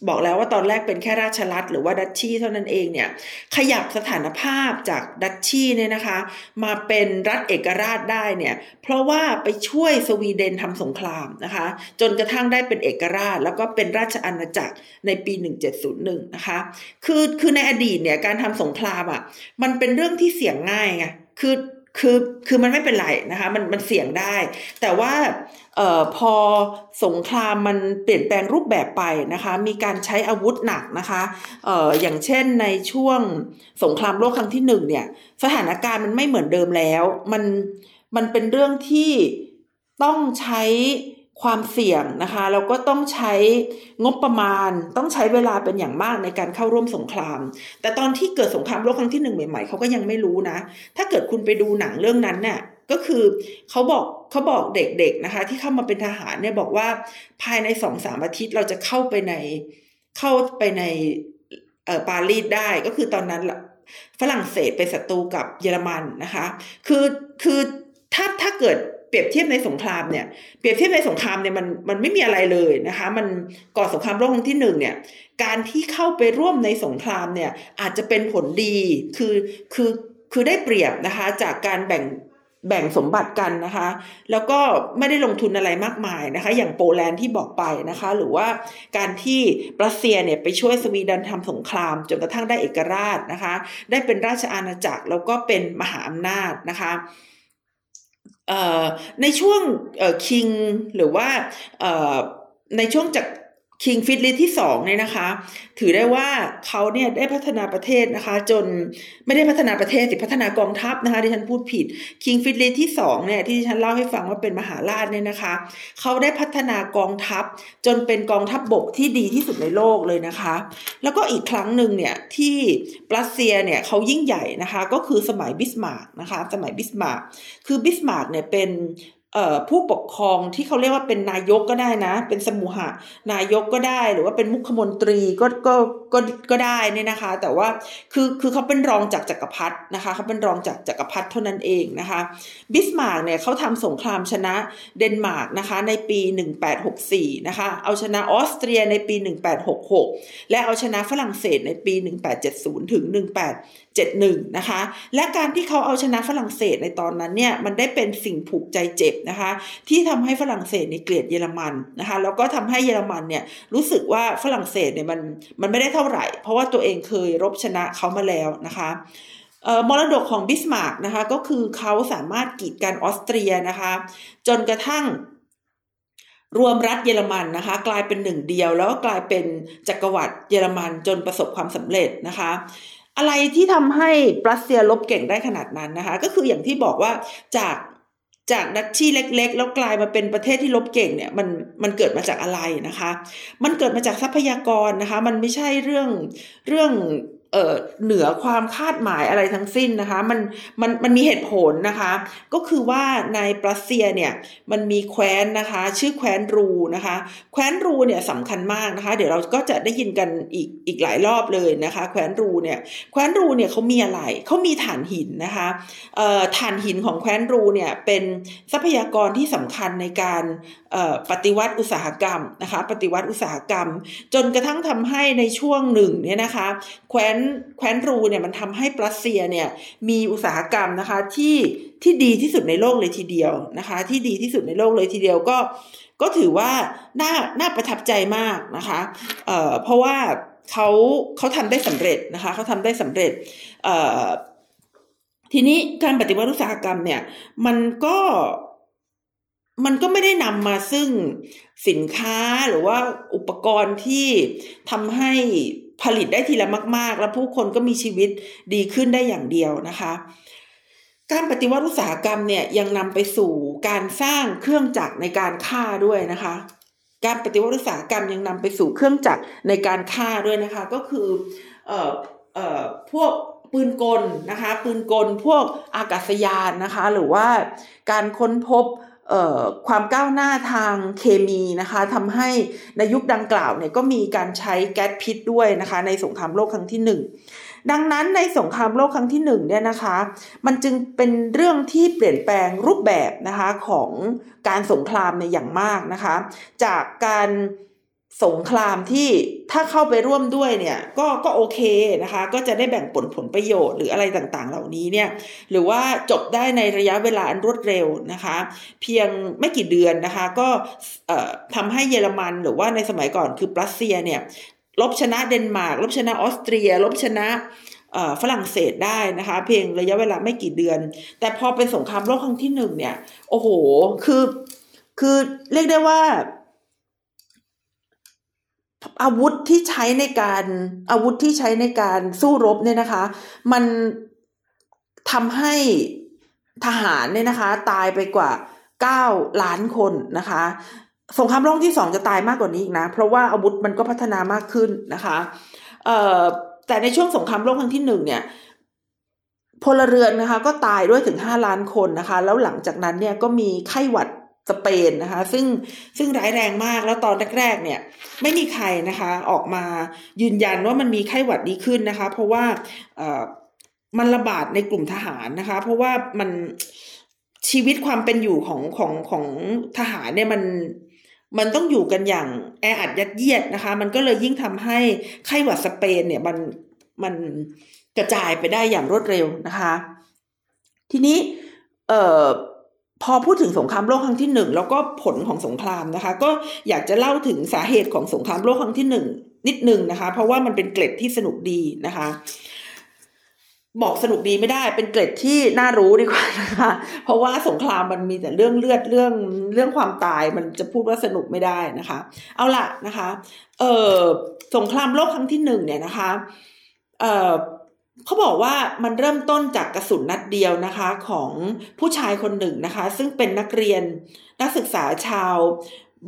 บอกแล้วว่าตอนแรกเป็นแค่ราชรัฐหรือว่าดัชชีเท่านั้นเองเนี่ยขยับสถานภาพจากดัชชีเนี่ยนะคะ มาเป็นรัฐเอกราชได้เนี่ยเพราะว่าไปช่วยสวีเดนทำสงครามนะคะ จนกระทั่งได้เป็นเอกราช แล้วก็เป็นราชอาณาจักรในปี 1701 นะคะคือคือในอดีตเนี่ยการทำสงครามอะ่ะมันเป็นเรื่องที่เสี่ยงง่ายไงคือ คือคือมันไม่เป็นไรนะคะมันมันเสี่ยงได้ แต่ว่าออพอสงครามมันเปลี่ยนแปลงรูปแบบไปนะคะ มีการใช้อาวุธหนักนะคะอออย่างเช่นในช่วงสงครามโลกครั้งที่หนึ่งเนี่ย สถานการณ์มันไม่เหมือนเดิมแล้ว มันมันเป็นเรื่องที่ต้องใช้ ความเสี่ยงนะคะแล้วก็ต้องใช้งบประมาณ ต้องใช้เวลาเป็นอย่างมากในการเข้าร่วมสงคราม แต่ตอนที่เกิดสงครามโลกครั้งที่หนึ่งใหม่ๆเขาก็ยังไม่รู้นะ ถ้าเกิดคุณไปดูหนังเรื่องนั้นเนี่ยก็คือเขาบอกเขาบอกเด็กๆนะคะ ที่เข้ามาเป็นทหารเนี่ยบอกว่าภายในสองสามอาทิตย์เราจะเข้าไปในเข้าไปในเอ่อปารีสได้ก็คือตอนนั้นฝรั่งเศสเป็นศัตรูกับเยอรมันนะคะ คือคือถ้าถ้าเกิด เปรียบเทียบในสงครามเนี่ยเปรียบเทียบในสงครามเนี่ยมันมันไม่มีอะไรเลยนะคะ มันก่อนสงครามโลกครั้งที่หนึ่งเนี่ยการที่เข้าไปร่วมในสงครามเนี่ยอาจจะเป็นผลดีคือคือคือได้เปรียบนะคะจากการแบ่งแบ่งสมบัติกันนะคะ แล้วก็ไม่ได้ลงทุนอะไรมากมายนะคะ อย่างโปแลนด์ที่บอกไปนะคะ หรือว่าการที่รัสเซียเนี่ยไปช่วยสวีเดนทำสงคราม จนกระทั่งได้เอกราชนะคะ ได้เป็นราชอาณาจักรแล้วก็เป็นมหาอำนาจนะคะ ในช่วง King หรือว่าในช่วงจาก King Frederick ที่สองเนี่ยนะคะ ถือได้ว่าเขาเนี่ยได้พัฒนาประเทศนะคะ จนไม่ได้พัฒนาประเทศสิพัฒนากองทัพนะคะที่ฉันพูดผิด King Frederick ที่สองเนี่ยที่ฉันเล่าให้ฟังว่าเป็นมหาราชเนี่ยนะคะเขาได้พัฒนากองทัพ จนเป็นกองทัพบกที่ดีที่สุดในโลกเลยนะคะ แล้วก็อีกครั้งหนึ่งเนี่ยที่ปรัสเซียเนี่ยเขายิ่งใหญ่นะคะ ก็คือสมัยบิสมาร์กนะคะ สมัยบิสมาร์กคือบิสมาร์กเนี่ยเป็น ผู้ปกครองที่เขาเรียกว่าเป็นนายกก็ได้นะ เป็นสมุหะนายกก็ได้หรือว่าเป็นมุขมนตรีก็ก็ก็ก็ได้เนี่ยนะคะ แต่ว่าคือคือเขาเป็นรองจากจักรพรรดินะคะเขาเป็นรองจากจักรพรรดิเท่านั้นเองนะคะบิสมาร์กเนี่ยเขาทำสงครามชนะเดนมาร์กนะคะในปี 1864นะคะเอาชนะออสเตรียในปี 1866 และเอาชนะฝรั่งเศสในปี 1870 ถึง 71 นะคะ และการที่เขาเอาชนะฝรั่งเศสในตอนนั้นเนี่ยมันได้เป็นสิ่งผูกใจเจ็บนะคะ ที่ทำให้ฝรั่งเศสเนี่ยเกลียดเยอรมันนะคะแล้วก็ทำให้เยอรมันเนี่ยรู้สึกว่าฝรั่งเศสเนี่ยมันมันไม่ได้เท่าไหร่ เพราะว่าตัวเองเคยรบชนะเขามาแล้วนะคะมรดกของบิสมาร์กนะคะก็คือเขาสามารถกีดกันออสเตรียนะคะ จนกระทั่งรวมรัฐเยอรมันนะคะ กลายเป็นหนึ่งเดียวแล้วก็กลายเป็นจักรวรรดิเยอรมันจนประสบความสำเร็จนะคะ อะไรที่ทำให้รัสเซียลบเก่งได้ขนาดนั้นนะคะ ก็คืออย่างที่บอกว่าจากจากดัชชีเล็ก ๆ แล้วกลายมาเป็นประเทศที่ลบเก่งเนี่ยมันมันเกิดมาจากอะไรนะคะ มันเกิดมาจากทรัพยากรนะคะ มันไม่ใช่เรื่องเรื่อง เอ่อเหนือความคาดหมายอะไรทั้งสิ้นนะคะ มันมันมันมีเหตุผลนะคะ ก็คือว่าในรัสเซียเนี่ยมันมีแคว้นนะคะ ชื่อแคว้นรูนะคะ แคว้นรูเนี่ยสำคัญมากนะคะ เดี๋ยวเราก็จะได้ยินกันอีกอีกหลายรอบเลยนะคะ แคว้นรูเนี่ยแคว้นรูเนี่ยเขามีอะไรเขามีฐานหินนะคะเอ่อฐานหินของแคว้นรูเนี่ยเป็นทรัพยากรที่สำคัญในการปฏิวัติอุตสาหกรรมนะคะ ปฏิวัติอุตสาหกรรม จนกระทั่งทำให้ในช่วงหนึ่งเนี่ยนะคะ แคว้นแคว้นรูเนี่ยมันทำให้รัสเซียเนี่ยมีอุตสาหกรรมนะคะที่ที่ดีที่สุดในโลกเลยทีเดียวนะคะ ที่ดีที่สุดในโลกเลยทีเดียวก็ ก็ถือว่าน่าน่าประทับใจมากนะคะเอ่อเพราะว่าเขาเขาทำได้สำเร็จนะคะเขาทำได้สำเร็จเอ่อทีนี้การปฏิวัติอุตสาหกรรมเนี่ยมันก็มันก็ไม่ได้นำมาซึ่งสินค้าหรือว่าอุปกรณ์ที่ทำให้ ผลิตได้ทีละมาก ๆ แล้วผู้คนก็มีชีวิตดีขึ้นได้อย่างเดียวนะคะ การปฏิวัติอุตสาหกรรมเนี่ยยังนำไปสู่การสร้างเครื่องจักรในการฆ่าด้วยนะคะ การปฏิวัติอุตสาหกรรมยังนำไปสู่เครื่องจักรในการฆ่าด้วยนะคะ ก็คือเอ่อเอ่อพวกปืนกลนะคะ ปืนกลพวกอากาศยานนะคะ หรือว่าการค้นพบ ความก้าวหน้าทางเคมีนะคะทำให้ในยุคดังกล่าวเนี่ยก็มีการใช้แก๊สพิษด้วยนะคะในสงครามโลกครั้งที่หนึ่งดังนั้นในสงครามโลกครั้งที่หนึ่งเนี่ยนะคะ มันจึงเป็นเรื่องที่เปลี่ยนแปลงรูปแบบนะคะของการสงครามในอย่างมากนะคะ จากการ สงครามที่ถ้าเข้าไปร่วมด้วยเนี่ยก็ก็โอเคนะคะ ก็จะได้แบ่งผลผลประโยชน์หรืออะไรต่างๆ เหล่านี้เนี่ยหรือว่าจบได้ในระยะเวลาอันรวดเร็วนะคะ เพียงไม่กี่เดือนนะคะ ก็ทำให้เยอรมันหรือว่าในสมัยก่อนคือปรัสเซียเนี่ยลบชนะเดนมาร์กลบชนะออสเตรีย ลบชนะฝรั่งเศสได้นะคะ เพียงระยะเวลาไม่กี่เดือน แต่พอเป็นสงครามโลกครั้งที่หนึ่งเนี่ยโอ้โหคือคือเรียกได้ว่า อาวุธที่ใช้ในการอาวุธที่ใช้ในการสู้รบเนี่ยนะคะ มันทำให้ทหารเนี่ยนะคะ ตายไปกว่าเก้าล้านคนนะคะสงครามโลกที่สองจะตายมากกว่านี้อีกนะ เพราะว่าอาวุธมันก็พัฒนามากขึ้นนะคะเอ่อแต่ในช่วงสงครามโลกครั้งที่หนึ่งเนี่ยพลเรือนนะคะ ก็ตายด้วยถึงห้าล้านคนนะคะ แล้วหลังจากนั้นเนี่ยก็มีไข้หวัด สเปนนะคะซึ่งซึ่งร้ายแรงมากแล้วตอนแรกๆเนี่ยไม่มีใครนะคะออกมายืนยันว่ามันมีไข้หวัดดีขึ้นนะคะ เพราะว่ามันระบาดในกลุ่มทหารนะคะ เพราะว่ามันชีวิตความเป็นอยู่ของของของทหารเนี่ยมันมันต้องอยู่กันอย่างแออัดยัดเยียดนะคะ มันก็เลยยิ่งทำให้ไข้หวัดสเปนเนี่ยมันมันกระจายไปได้อย่างรวดเร็วนะคะ ทีนี้เอ่อ พอพูดถึงสงครามโลกครั้งที่หนึ่งแล้วก็ผลของสงครามนะคะ ก็อยากจะเล่าถึงสาเหตุของสงครามโลกครั้งที่หนึ่งนิดนึงนะคะ เพราะว่ามันเป็นเกร็ดที่สนุกดีนะคะ บอกสนุกดีไม่ได้ เป็นเกร็ดที่น่ารู้ดีกว่านะคะ เพราะว่าสงครามมันมีแต่เรื่องเลือดเรื่องเรื่องความตายมันจะพูดว่าสนุกไม่ได้นะคะ เอาล่ะนะคะ เออสงครามโลกครั้งที่หนึ่งเนี่ยนะคะ เออ เขาบอกว่ามันเริ่มต้นจากกระสุนนัดเดียวนะคะของผู้ชายคนหนึ่งนะคะ ซึ่งเป็นนักเรียนนักศึกษาชาว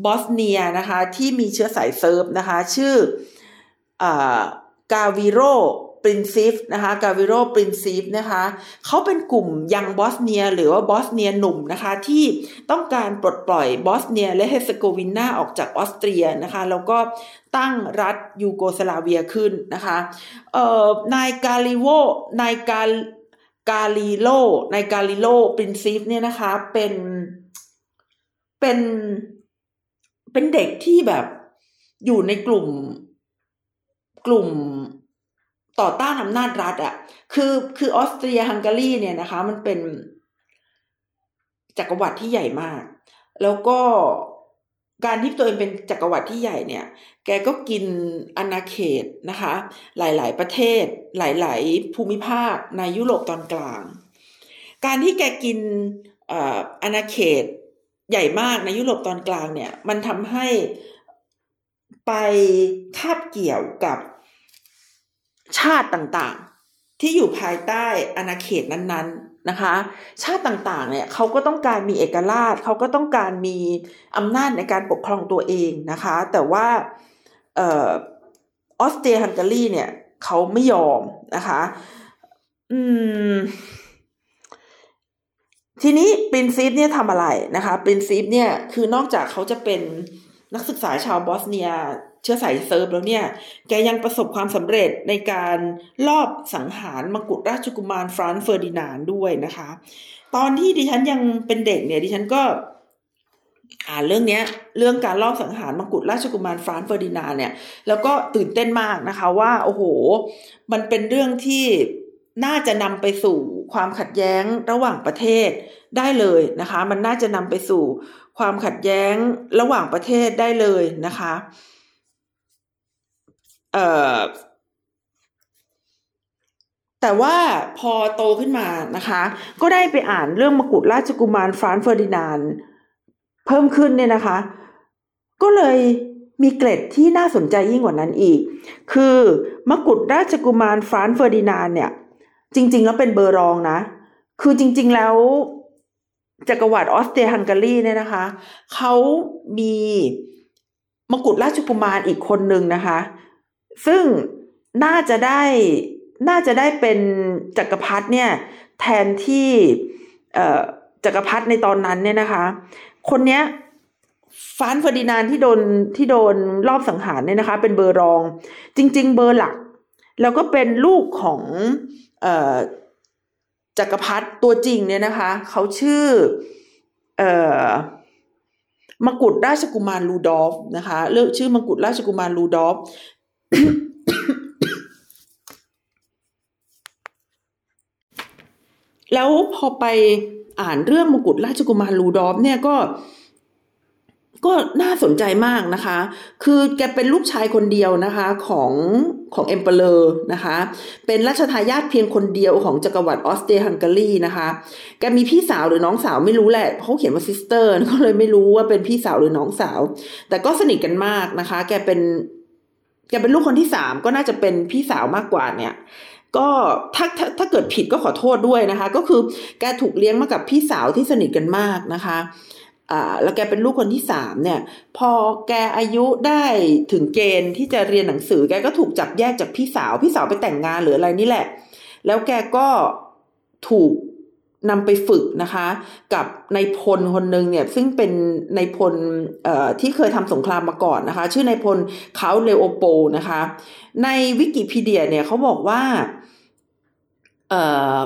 บอสเนียนะคะ ที่มีเชื้อสายเซิร์ฟนะคะ ชื่อกาวริโล ปรินซิปนะคะกาวริโลปรินซิปนะคะเขาเป็นกลุ่ม Young Bosnia หรือว่าบอสเนียหนุ่มนะคะที่ต้องการปลดปล่อยบอสเนียและเฮสโกวินาออกจากออสเตรียนะคะแล้วก็ตั้งรัฐยูโกสลาเวียขึ้นนะคะเอ่อนายกาลิโวนายกากาลิโลนายกาวริโลปรินซิปเนี่ยนะคะเป็นเป็นเป็นเด็กที่แบบอยู่ในกลุ่มกลุ่ม ต่อต้านอำนาจรัฐอะ่ะคือคือออสเตรียฮังการีเนี่ยนะคะ มันเป็นจักรวรรดิที่ใหญ่มาก แล้วก็การที่ตัวเองเป็นจักรวรรดิที่ใหญ่เนี่ย แกก็กินอาณาเขตนะคะ หลายๆ ประเทศ หลาย ๆ ภูมิภาคในยุโรปตอนกลาง การที่แกกินอาณาเขตใหญ่มากในยุโรปตอนกลางเนี่ย มันทำให้ไปคาบเกี่ยวกับ ชาติต่างๆ ที่อยู่ภายใต้อาณาเขตนั้นๆนะคะ ชาติต่างๆเนี่ยเขาก็ต้องการมีเอกราชเขาก็ต้องการมีอำนาจในการปกครองตัวเองนะคะ แต่ว่าออสเตรียฮังการีเนี่ยเขาไม่ยอมนะคะ อืมทีนี้ปรินซิปเนี่ยทำอะไรนะคะปรินซิปเนี่ยคือนอกจากเขาจะเป็นนักศึกษาชาวบอสเนีย เชื้อสายเซิร์ฟแล้วเนี่ย แกยังประสบความสำเร็จในการลอบสังหารมกุฎราชกุมารฟรานซ์เฟอร์ดินานด้วยนะคะ ตอนที่ดิฉันยังเป็นเด็กเนี่ยดิฉันก็อ่านเรื่องเนี้ยเรื่องการลอบสังหารมกุฎราชกุมารฟรานซ์เฟอร์ดินานเนี่ย แล้วก็ตื่นเต้นมากนะคะว่าโอ้โห มันเป็นเรื่องที่น่าจะนำไปสู่ความขัดแย้งระหว่างประเทศได้เลยนะคะ มันน่าจะนำไปสู่ความขัดแย้งระหว่างประเทศได้เลยนะคะ เออแต่ว่าพอโตขึ้นมานะคะ ก็ได้ไปอ่านเรื่องมกุฎราชกุมารฟรานเฟอร์ดินานเเพิ่มขึ้นเนี่ยนะคะ ก็เลยมีเกร็ดที่น่าสนใจยิ่งกว่านั้นอีก คือมกุฎราชกุมารฟรานซ์เฟอร์ดินานเนี่ย จริง ๆ แล้วเป็นเบอร์รองนะ คือจริง ๆ แล้วจักรวรรดิออสเตรียฮังการีเนี่ยนะคะเขามีมกุฎราชกุมารอีกคนหนึ่งนะคะ ซึ่งน่าจะได้น่าจะได้เป็นจักรพรรดิเนี่ยแทนที่จักรพรรดิในตอนนั้นเนี่ยนะคะ คนเนี้ยฟานเฟอร์ดินานที่โดนที่โดนรอบสังหารเนี่ยนะคะ เป็นเบอร์รอง จริง ๆ เบอร์หลัก แล้วก็เป็นลูกของอจักรพรรดิตัวจริงเนี่ยนะคะ เขาชื่อเอ่อมกุฎราชกุมารลูดอฟนะคะเลือกชื่อมกุฎราชกุมารลูดอฟ แล้วพอไปอ่านเรื่องมกุฎราชกุมารลูดอฟเนี่ยก็ก็น่าสนใจมากนะคะ คือแกเป็นลูกชายคนเดียวนะคะของของ Emperor นะคะ เป็นรัชทายาทเพียงคนเดียวของจักรวรรดิออสเตรียฮังการีนะคะ แกมีพี่สาวหรือน้องสาวไม่รู้แหละเขาเขียนว่า sister ก็เลยไม่รู้ว่าเป็นพี่สาวหรือน้องสาว แต่ก็สนิทกันมากนะคะ แกเป็น แกเป็นลูกคนที่สามก็น่าจะเป็นพี่สาวมากกว่าเนี่ยก็ถ้าถ้าถ้าเกิดผิดก็ขอโทษด้วยนะคะ ก็คือแกถูกเลี้ยงมากับพี่สาวที่สนิทกันมากนะคะอ่าแล้วแกเป็นลูกคนที่สามเนี่ย พอแกอายุได้ถึงเกณฑ์ที่จะเรียนหนังสือ แกก็ถูกจับแยกจากพี่สาว พี่สาวไปแต่งงานหรืออะไรนี่แหละ แล้วแกก็ถูก นำไปฝึกนะคะ กับนายพลคนหนึ่งเนี่ยซึ่งเป็นนายพลเอ่อที่เคยทำสงครามมาก่อนนะคะ ชื่อนายพลเขาเลโอโปนะคะ ในวิกิพีเดียเนี่ยเขาบอกว่าเอ่อ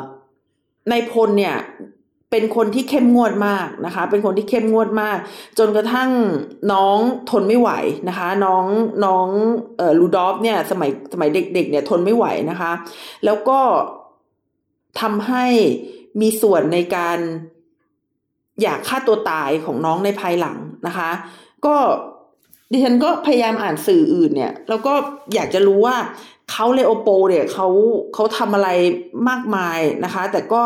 นายพลเนี่ยเป็นคนที่เข้มงวดมากนะคะ เป็นคนที่เข้มงวดมาก จนกระทั่งน้องทนไม่ไหวนะคะ น้องน้องเอ่อลูดอฟเนี่ยสมัยสมัยเด็กๆเนี่ยทนไม่ไหวนะคะ แล้วก็ทำให้ มีส่วนในการอยากฆ่าตัวตายของน้องในภายหลังนะคะ ก็ดิฉันก็พยายามอ่านสื่ออื่นเนี่ย แล้วก็อยากจะรู้ว่าเขาเลโอโปเนี่ยเขาเขาทำอะไรมากมายนะคะ แต่ก็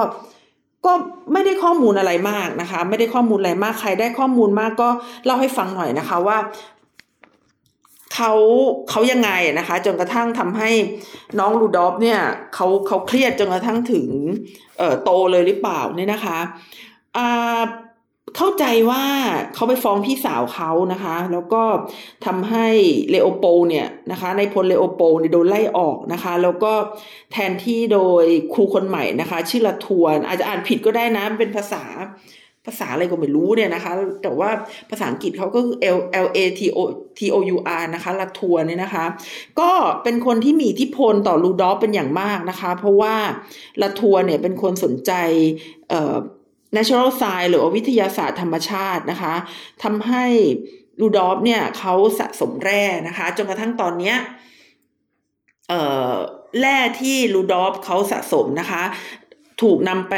ก็ไม่ได้ข้อมูลอะไรมากนะคะ ไม่ได้ข้อมูลอะไรมากใครได้ข้อมูลมากก็เล่าให้ฟังหน่อยนะคะว่า เขาเขายังไงนะคะ จนกระทั่งทำให้น้องลูดอฟเนี่ยเขาเขาเครียดจนกระทั่งถึงเอ่อโตเลยหรือเปล่าเนี่ยนะคะอ่าเข้าใจว่าเขาไปฟ้องพี่สาวเขานะคะ แล้วก็ทำให้เลโอโปเนี่ยนะคะในพลเลโอโปเนี่ยโดนไล่ออกนะคะ แล้วก็แทนที่โดยครูคนใหม่นะคะ ชื่อละทวน อาจจะอ่านผิดก็ได้นะเป็นภาษา ภาษาอะไรก็ไม่รู้เนี่ยนะคะ แต่ว่าภาษาอังกฤษเขาก็คือ L L A T O T O U R นะคะละทัวเนี่ยนะคะ ก็เป็นคนที่มีอิทธิพลต่อลูดอฟเป็นอย่างมากนะคะ เพราะว่าละทัวเนี่ยเป็นคนสนใจเอ่อ natural science หรือวิทยาศาสตร์ธรรมชาตินะคะทำให้ลูดอฟเนี่ยเขาสะสมแร่นะคะ จนกระทั่งตอนเนี้ยเอ่อแร่ที่ลูดอฟเขาสะสมนะคะ ถูกนำไป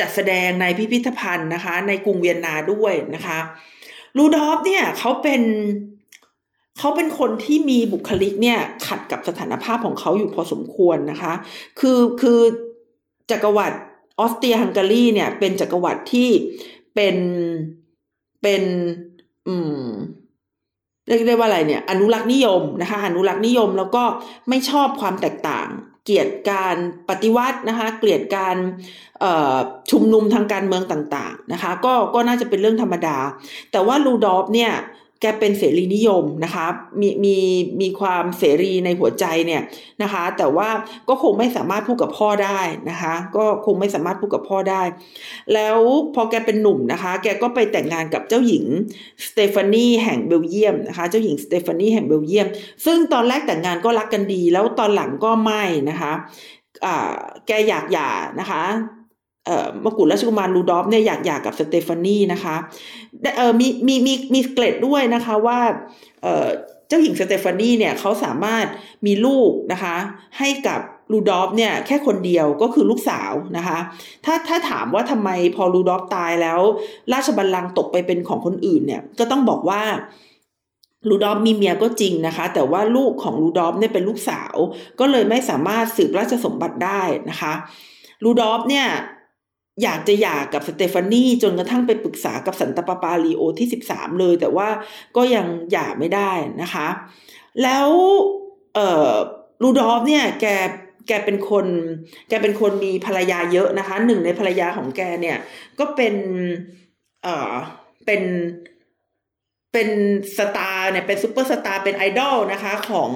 จัดแสดงในพิพิธภัณฑ์นะคะ ในกรุงเวียนนาด้วยนะคะลูดอฟเนี่ยเขาเป็นเขาเป็นคนที่มีบุคลิกเนี่ยขัดกับสถานภาพของเขาอยู่พอสมควรนะคะ คือคือจักรวรรดิออสเตรียฮังการีเนี่ยเป็นจักรวรรดิที่เป็นเป็นอืมเรียกได้ว่าอะไรเนี่ย อนุรักษ์นิยมนะคะ อนุรักษ์นิยมแล้วก็ไม่ชอบความแตกต่าง เกลียดการปฏิวัตินะคะ เกลียดการชุมนุมทางการเมืองต่างๆนะคะ ก็ก็น่าจะเป็นเรื่องธรรมดา แต่ว่าลูดอฟเนี่ย แกเป็นเสรีนิยมนะคะมีมีมีความเสรีในหัวใจเนี่ยนะคะ แต่ว่าก็คงไม่สามารถพูดกับพ่อได้นะคะ ก็คงไม่สามารถพูดกับพ่อได้ แล้วพอแกเป็นหนุ่มนะคะ แกก็ไปแต่งงานกับเจ้าหญิงสเตฟานีแห่งเบลเยียมนะคะ เจ้าหญิงสเตฟานีแห่งเบลเยียม ซึ่งตอนแรกแต่งงานก็รักกันดี แล้วตอนหลังก็ไม่นะคะอ่าแกอยากหย่านะคะ มกุฎราชกุมารลูดอฟเนี่ยอยากหย่ากับสเตฟานีนะคะเออมีมีมีมีเกร็ดด้วยนะคะว่าเออเจ้าหญิงสเตฟานีเนี่ยเขาสามารถมีลูกนะคะ ให้กับลูดอฟเนี่ยแค่คนเดียวก็คือลูกสาวนะคะ ถ้าถ้าถามว่าทำไมพอลูดอฟตายแล้ว ราชบัลลังก์ตกไปเป็นของคนอื่นเนี่ยก็ต้องบอกว่าลูดอฟมีเมียก็จริงนะคะ แต่ว่าลูกของลูดอฟเนี่ยเป็นลูกสาว ก็เลยไม่สามารถสืบราชสมบัติได้นะคะลูดอฟเนี่ย อยากจะหย่ากับสเตฟานีจนกระทั่งไปปรึกษากับสันตปาปาลีโอที่สิบสามเลย แต่ว่าก็ยังหย่าไม่ได้นะคะ แล้วเอ่อลูดอฟเนี่ยแกแกเป็นคนแกเป็นคนมีภรรยาเยอะนะคะ หนึ่งในภรรยาของแกเนี่ย ก็เป็นเอ่อเป็นเป็น star เนี่ยเป็นซูเปอร์สตาร์เป็นไอดอลนะคะของ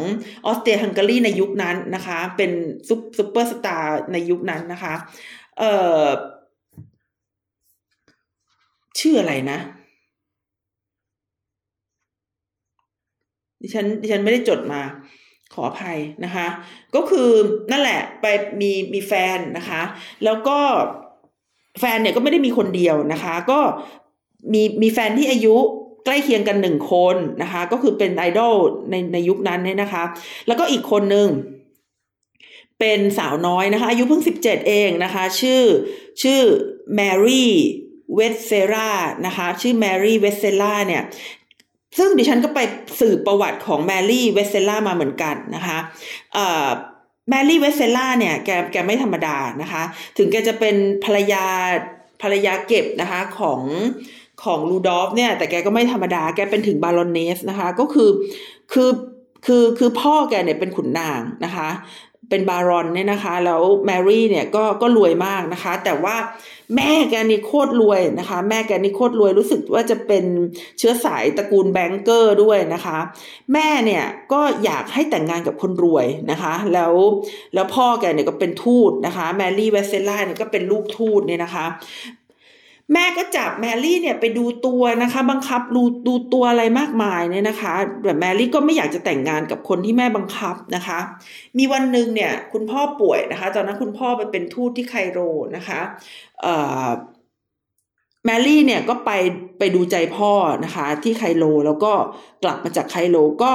ออสเตรียฮังการีในยุคนั้นนะคะ เป็นซูเปอร์สตาร์ในยุคนั้นนะคะ เอ่อ ชื่ออะไรนะดิฉันดิฉันไม่ได้จดมาขออภัยนะคะ ก็คือนั่นแหละไปมีมีแฟนนะคะ แล้วก็แฟนเนี่ยก็ไม่ได้มีคนเดียวนะคะ ก็มีมีแฟนที่อายุใกล้เคียงกันหนึ่งคนนะคะ ก็คือเป็นไอดอลในในยุคนั้นเนี่ยนะคะ แล้วก็อีกคนหนึ่งเป็นสาวน้อยนะคะ อายุเพิ่งสิบเจ็ดเองนะคะ ชื่อชื่อแมรี่ เวสเซรานะคะ ชื่อแมรี่เวสเซราเนี่ยซึ่งดิฉันก็ไปสืบประวัติของแมรี่เวสเซรามาเหมือนกันนะคะแมรี่เวสเซราเนี่ยแกแกไม่ธรรมดานะคะ ถึงแกจะเป็นภรรยาภรรยาเก็บนะคะของของลูดอฟเนี่ย แต่แกก็ไม่ธรรมดา แกเป็นถึง Baroness นะคะ ก็คือคือคือคือพ่อแกเนี่ยเป็นขุนนางนะคะ เป็น Baron เนี่ยนะคะ แล้วแมรี่เนี่ยก็ก็รวยมากนะคะ แต่ว่าแม่แกนี่โคตรรวยนะคะ แม่แกนี่โคตรรวยรู้สึกว่าจะเป็นเชื้อสายตระกูล banker ด้วยนะคะ แม่เนี่ยก็อยากให้แต่งงานกับคนรวยนะคะ แล้วแล้วพ่อแกเนี่ยก็เป็นทูตนะคะ แมรี่เวสเซราเนี่ยก็เป็นลูกทูตเนี่ยนะคะ แม่ก็จับแมรี่เนี่ยไปดูตัวนะคะ บังคับดูดูตัวอะไรมากมายเนี่ยนะคะแบบแมรี่ก็ไม่อยากจะแต่งงานกับคนที่แม่บังคับนะคะ มีวันหนึ่งเนี่ยคุณพ่อป่วยนะคะ ตอนนั้นคุณพ่อไปเป็นทูตที่ไคโรนะคะเอ่อแมรี่เนี่ยก็ไปไปดูใจพ่อนะคะ ที่ไคโรแล้วก็กลับมาจากไคโรก็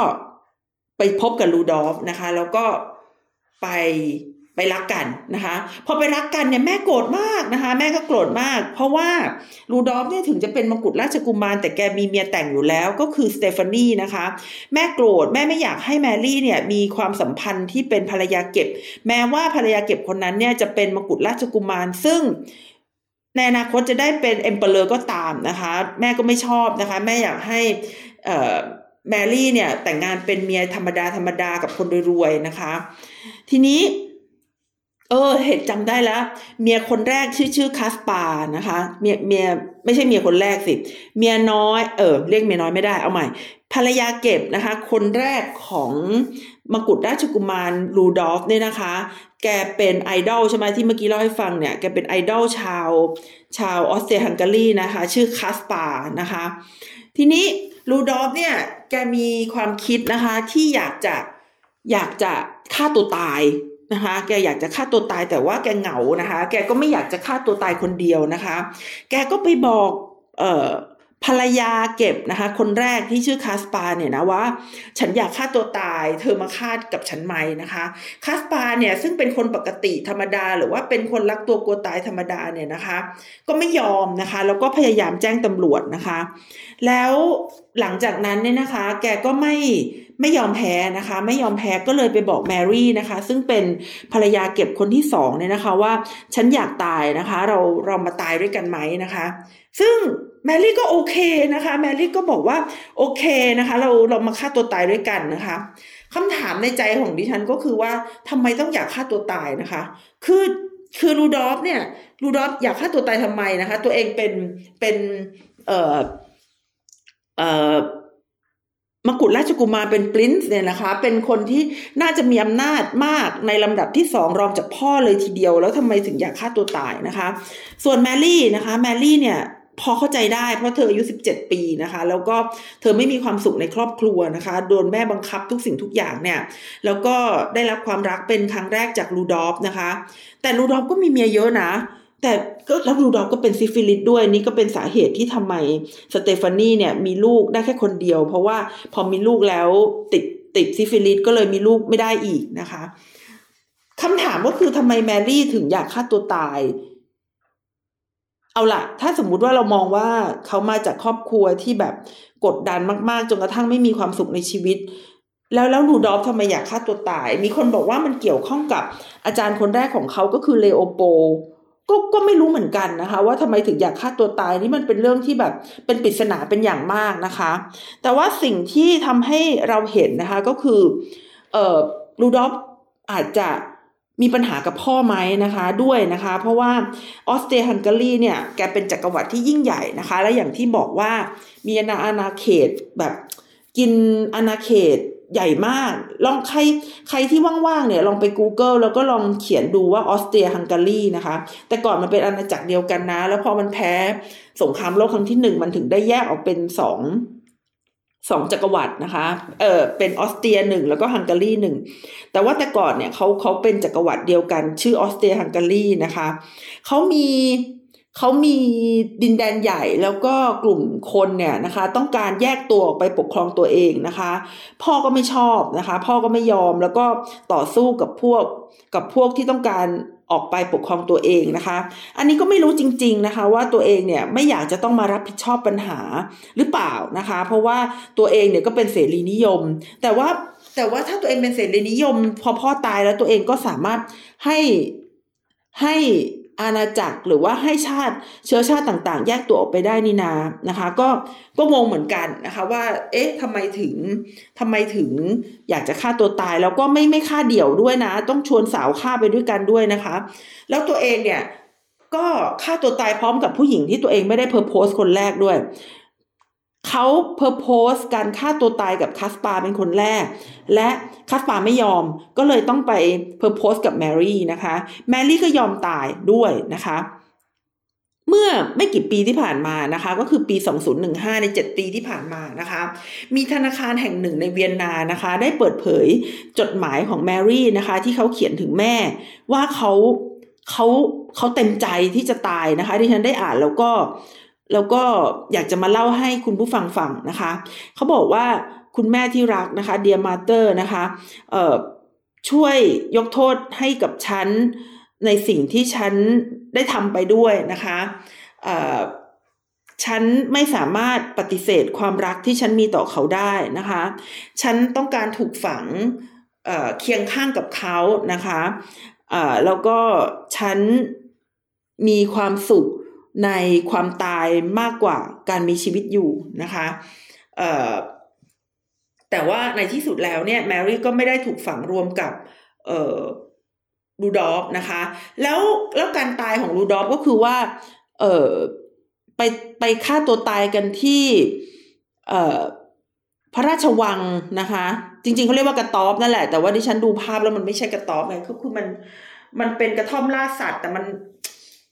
ไปพบกับลูดอฟนะคะ แล้วก็ไป ไปรักกันนะคะ พอไปรักกันเนี่ยแม่โกรธมากนะคะ แม่ก็โกรธมาก เพราะว่ารูดอฟเนี่ยถึงจะเป็นมกุฎราชกุมาร แต่แกมีเมียแต่งอยู่แล้วก็คือสเตฟานีนะคะ แม่โกรธแม่ไม่อยากให้แมรี่เนี่ยมีความสัมพันธ์ที่เป็นภรรยาเก็บ แม้ว่าภรรยาเก็บคนนั้นเนี่ยจะเป็นมกุฎราชกุมารซึ่งในอนาคตจะได้เป็น Emperor ก็ตามนะคะ แม่ก็ไม่ชอบนะคะ แม่อยากให้แมรี่เนี่ยแต่งงานเป็นเมียธรรมดาธรรมดากับคนรวยๆนะคะ ทีนี้ เออเหตุจำได้แล้ว เมียคนแรกชื่อชื่อคาสปานะคะ เมียเมียไม่ใช่เมียคนแรกสิ เมียน้อยเออเรียกเมียน้อยไม่ได้เอาใหม่ ภรรยาเก็บนะคะ คนแรกของมกุฎราชกุมารรูดอฟเนี่ยนะคะ แกเป็นไอดอลใช่ไหมที่เมื่อกี้เล่าให้ฟังเนี่ยแกเป็นไอดอลชาว ชาวออสเตรียฮังการีนะคะ ชื่อคาสปานะคะ ทีนี้รูดอฟเนี่ยแกมีความคิดนะคะที่อยากจะอยากจะฆ่าตัวตาย นะคะ แกอยากจะฆ่าตัวตายแต่ว่าแกเหงานะคะ แกก็ไม่อยากจะฆ่าตัวตายคนเดียวนะคะ แกก็ไปบอกเอ่อภรรยาเก็บนะคะ คนแรกที่ชื่อคาสปาเนี่ยนะว่า ฉันอยากฆ่าตัวตาย เธอมาฆ่ากับฉันไหมนะคะคาสปาเนี่ยซึ่งเป็นคนปกติธรรมดา หรือว่าเป็นคนรักตัวกลัวตายธรรมดาเนี่ยนะคะ ก็ไม่ยอมนะคะ แล้วก็พยายามแจ้งตำรวจนะคะ แล้วหลังจากนั้นเนี่ยนะคะ แกก็ไม่ ไม่ยอมแพ้นะคะ ไม่ยอมแพ้ก็เลยไปบอกแมรี่นะคะ ซึ่งเป็นภรรยาเก็บคนที่สองเนี่ยนะคะว่าฉันอยากตายนะคะ เราเรามาตายด้วยกันไหมนะคะ ซึ่งแมรี่ก็โอเคนะคะ แมรี่ก็บอกว่าโอเคนะคะ เราเรามาฆ่าตัวตายด้วยกันนะคะคำถามในใจของดิฉันก็คือว่าทำไมต้องอยากฆ่าตัวตายนะคะ คือคือรูดอฟเนี่ยรูดอฟอยากฆ่าตัวตายทำไมนะคะ ตัวเองเป็นเป็นเอ่อเอ่อ มกุฎราชกุมารเป็น prince เนี่ยนะคะ เป็นคนที่น่าจะมีอำนาจมากในลำดับที่สองรองจากพ่อเลยทีเดียว แล้วทำไมถึงอยากฆ่าตัวตายนะคะ ส่วนแมรี่นะคะแมรี่เนี่ยพอเข้าใจได้เพราะเธออายุ 17 ปีนะคะ แล้วก็เธอไม่มีความสุขในครอบครัวนะคะ โดนแม่บังคับทุกสิ่งทุกอย่างเนี่ย แล้วก็ได้รับความรักเป็นครั้งแรกจากรูดอฟนะคะ แต่รูดอฟก็มีเมียเยอะนะ แต่ก็แล้วรูดอฟก็เป็นซิฟิลิสด้วยนี่ก็เป็นสาเหตุที่ทำไมสเตฟานีเนี่ยมีลูกได้แค่คนเดียว เพราะว่าพอมีลูกแล้วติดติดซิฟิลิสก็เลยมีลูกไม่ได้อีกนะคะคำถามก็คือทำไมแมรี่ถึงอยากฆ่าตัวตาย เอาละถ้าสมมุติว่าเรามองว่าเขามาจากครอบครัวที่แบบกดดันมากๆ จนกระทั่งไม่มีความสุขในชีวิต แล้วแล้วลูดอฟทำไมอยากฆ่าตัวตาย มีคนบอกว่ามันเกี่ยวข้องกับอาจารย์คนแรกของเขาก็คือเลโอโป ก็ก็ไม่รู้เหมือนกันนะคะ ว่าทำไมถึงอยากฆ่าตัวตายนี่มันเป็นเรื่องที่แบบเป็นปริศนาเป็นอย่างมากนะคะ แต่ว่าสิ่งที่ทำให้เราเห็นนะคะก็คือเออรูดอฟอาจจะมีปัญหากับพ่อไหมนะคะด้วยนะคะ เพราะว่าออสเตรียฮังการีเนี่ยแกเป็นจักรวรรดิที่ยิ่งใหญ่นะคะ และอย่างที่บอกว่ามีอาณาอาณาเขตแบบกินอาณาเขต ใหญ่มาก ลองใครใครที่ว่างๆเนี่ยลองไป Google แล้วก็ลองเขียนดูว่าออสเตรียฮังการีนะคะ แต่ก่อนมันเป็นอาณาจักรเดียวกันนะ แล้วพอมันแพ้สงครามโลกครั้งที่หนึ่งมันถึงได้แยกออกเป็นสองสองจักรวรรดินะคะ เออเป็นออสเตรียหนึ่งแล้วก็ฮังการีหนึ่ง แต่ว่าแต่ก่อนเนี่ยเขาเขาเป็นจักรวรรดิเดียวกัน ชื่อออสเตรียฮังการีนะคะ เขามี เขามีดินแดนใหญ่แล้วก็กลุ่มคนเนี่ยนะคะ ต้องการแยกตัวออกไปปกครองตัวเองนะคะ พ่อก็ไม่ชอบนะคะ พ่อก็ไม่ยอมแล้วก็ต่อสู้กับพวกกับพวกที่ต้องการออกไปปกครองตัวเองนะคะ อันนี้ก็ไม่รู้จริง ๆนะคะ ว่าตัวเองเนี่ยไม่อยากจะต้องมารับผิดชอบปัญหาหรือเปล่านะคะ เพราะว่าตัวเองเนี่ยก็เป็นเสรีนิยม แต่ว่าแต่ว่าถ้าตัวเองเป็นเสรีนิยม พอพ่อตายแล้วตัวเองก็สามารถให้ให้ อาณาจักรหรือว่าให้ชาติเชื้อชาติต่างๆ แยกตัวออกไปได้นี่นานะคะ ก็ก็งงเหมือนกันนะคะว่า เอ๊ะทำไมถึงทำไมถึงอยากจะฆ่าตัวตายแล้วก็ไม่ไม่ฆ่าเดี่ยวด้วยนะ ต้องชวนสาวฆ่าไปด้วยกันด้วยนะคะ แล้วตัวเองเนี่ยก็ฆ่าตัวตายพร้อมกับผู้หญิงที่ตัวเองไม่ได้เพอร์โพสคนแรกด้วย เขาเพอร์โพสการฆ่าตัวตายกับคัสปาเป็นคนแรก และคัสปาไม่ยอมก็เลยต้องไปเพอร์โพสกับแมรี่นะคะแมรี่ก็ยอมตายด้วยนะคะเมื่อไม่กี่ปีที่ผ่านมานะคะก็คือปี 2015 ใน 7 ปีที่ผ่านมานะคะมีธนาคารแห่งหนึ่งในเวียนนานะคะ ได้เปิดเผยจดหมายของแมรี่นะคะที่เขาเขียนถึงแม่ ว่าเขาเขาเขาเต็มใจที่จะตายนะคะที่ฉันได้อ่านแล้วก็ แล้วก็อยากจะมาเล่าให้คุณผู้ฟังฟังนะคะ เขาบอกว่าคุณแม่ที่รักนะคะเดียมาเตอร์นะคะเอ่อช่วยยกโทษให้กับฉันในสิ่งที่ฉันได้ทำไปด้วยนะคะเอ่อฉันไม่สามารถปฏิเสธความรักที่ฉันมีต่อเขาได้นะคะ ฉันต้องการถูกฝังเเคียงข้างกับเขานะคะแล้วก็ฉันมีความสุข ในความตายมากกว่าการมีชีวิตอยู่นะคะแต่ว่าในที่สุดแล้วเนี่ยแมรี่ก็ไม่ได้ถูกฝังรวมกับรูดอฟนะคะ แล้วแล้วการตายของรูดอฟก็คือว่าเออไปไปฆ่าตัวตายกันที่เออพระราชวังนะคะ จริงๆเขาเรียกว่ากระต๊อบนั่นแหละแต่ว่าดิฉันดูภาพแล้วมันไม่ใช่กระต๊อบไงคือคือมันมันเป็นกระท่อมล่าสัตว์ แต่มัน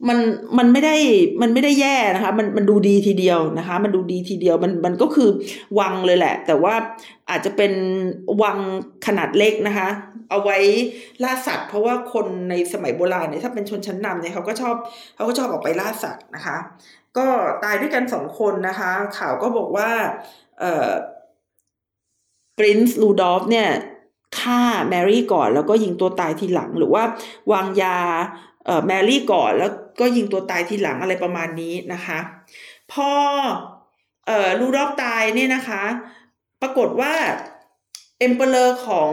มันมันไม่ได้มันไม่ได้แย่นะคะมันมันดูดีทีเดียวนะคะ มันดูดีทีเดียวมันมันก็คือวังเลยแหละ แต่ว่าอาจจะเป็นวังขนาดเล็กนะคะ เอาไว้ล่าสัตว์ เพราะว่าคนในสมัยโบราณเนี่ยถ้าเป็นชนชั้นนำเนี่ยเขาก็ชอบเขาก็ชอบออกไปล่าสัตว์นะคะ ก็ตายด้วยกันสองคนนะคะ ข่าวก็บอกว่าเอ่อปรินซ์ลูดอฟเนี่ยฆ่าแมรี่ก่อนแล้วก็ยิงตัวตายทีหลังหรือว่าวางยาเอ่อแมรี่ก่อนแล้ว ก็ยิงตัวตายทีหลังอะไรประมาณนี้นะคะพอเอ่อรูดอฟตายเนี่ยนะคะ ปรากฏว่า Emperor ของ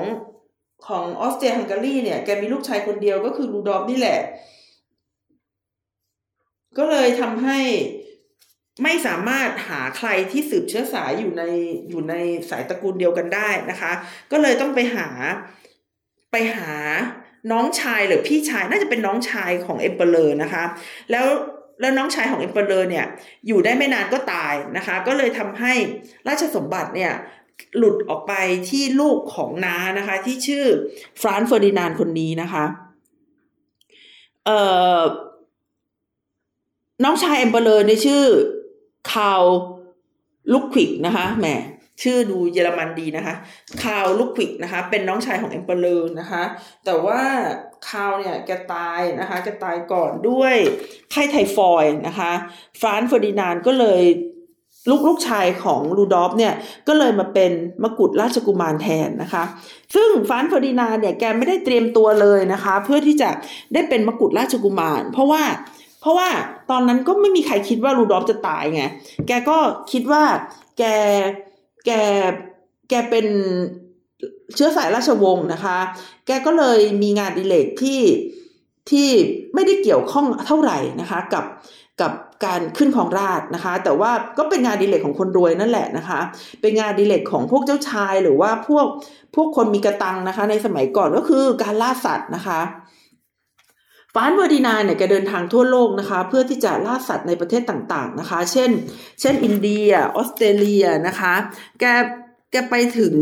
ของออสเตรียฮังการีเนี่ยแกมีลูกชายคนเดียวก็คือรูดอฟนี่แหละ ก็เลยทำให้ไม่สามารถหาใครที่สืบเชื้อสายอยู่ในอยู่ในสายตระกูลเดียวกันได้นะคะ ก็เลยต้องไปหาไปหา น้องชายหรือพี่ชายน่าจะเป็นน้องชายของ Emperor นะคะ แล้วแล้วน้องชายของ Emperor เนี่ยอยู่ได้ไม่นานก็ตายนะคะ ก็เลยทำให้ราชสมบัติเนี่ยหลุดออกไปที่ลูกของน้านะคะ ที่ชื่อฟรานซ์เฟอร์ดินานด์คนนี้นะคะเอ่อน้องชาย Emperor เนี่ยชื่อคาร์ลลุดวิกนะคะแหม ชื่อดูเยอรมันดีนะคะคาร์ลลุดวิกนะคะ เป็นน้องชายของ Emperor นะคะ แต่ว่าคาร์ลเนี่ยแกตายนะคะแกตายก่อนด้วยไข้ไทฟอยด์นะคะฟรานซ์เฟอร์ดินานด์ก็เลยลูกลูกชายของรูดอฟเนี่ยก็เลยมาเป็นมกุฎราชกุมารแทนนะคะ ซึ่งฟรานซ์เฟอร์ดินานด์เนี่ยแกไม่ได้เตรียมตัวเลยนะคะ เพื่อที่จะได้เป็นมกุฎราชกุมาร เพราะว่าเพราะว่าตอนนั้นก็ไม่มีใครคิดว่าลูดอฟจะตายไงแกก็คิดว่าแก แกแกเป็นเชื้อสายราชวงศ์นะคะ แกก็เลยมีงานดิเลกที่ที่ไม่ได้เกี่ยวข้องเท่าไหร่นะคะกับกับการขึ้นของราชนะคะ แต่ว่าก็เป็นงานดีเลกของคนรวยนั่นแหละนะคะ เป็นงานดีเลกของพวกเจ้าชายหรือว่าพวกพวกคนมีกะตังค์นะคะ ในสมัยก่อนก็คือการล่าสัตว์นะคะ ฟรานซ์เฟอร์ดินานด์เนี่ยแกเดินทางทั่วโลกนะคะ เพื่อที่จะล่าสัตว์ในประเทศต่างๆนะคะ เช่น เช่นอินเดียออสเตรเลียนะคะ แกแกไปถึง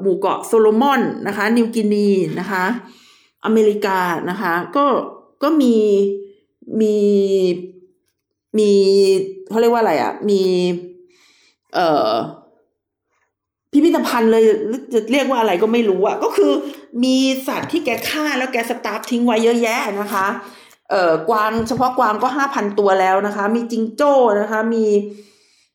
หมู่เกาะโซโลมอนนะคะ นิวกินีนะคะ อเมริกานะคะ ก็ก็มีมีมีเขาเรียกว่าอะไรอะ่ะ มี เอ่อพิพิธภัณฑ์เลยจะเรียกว่าอะไรก็ไม่รู้อะก็คือ มีสัตว์ที่แกฆ่าแล้วแกสตาร์ฟทิ้งไว้เยอะแยะนะคะ เอ่อกวางเฉพาะกวางก็ห้าพันตัวแล้วนะคะ มีจิงโจ้นะคะ มี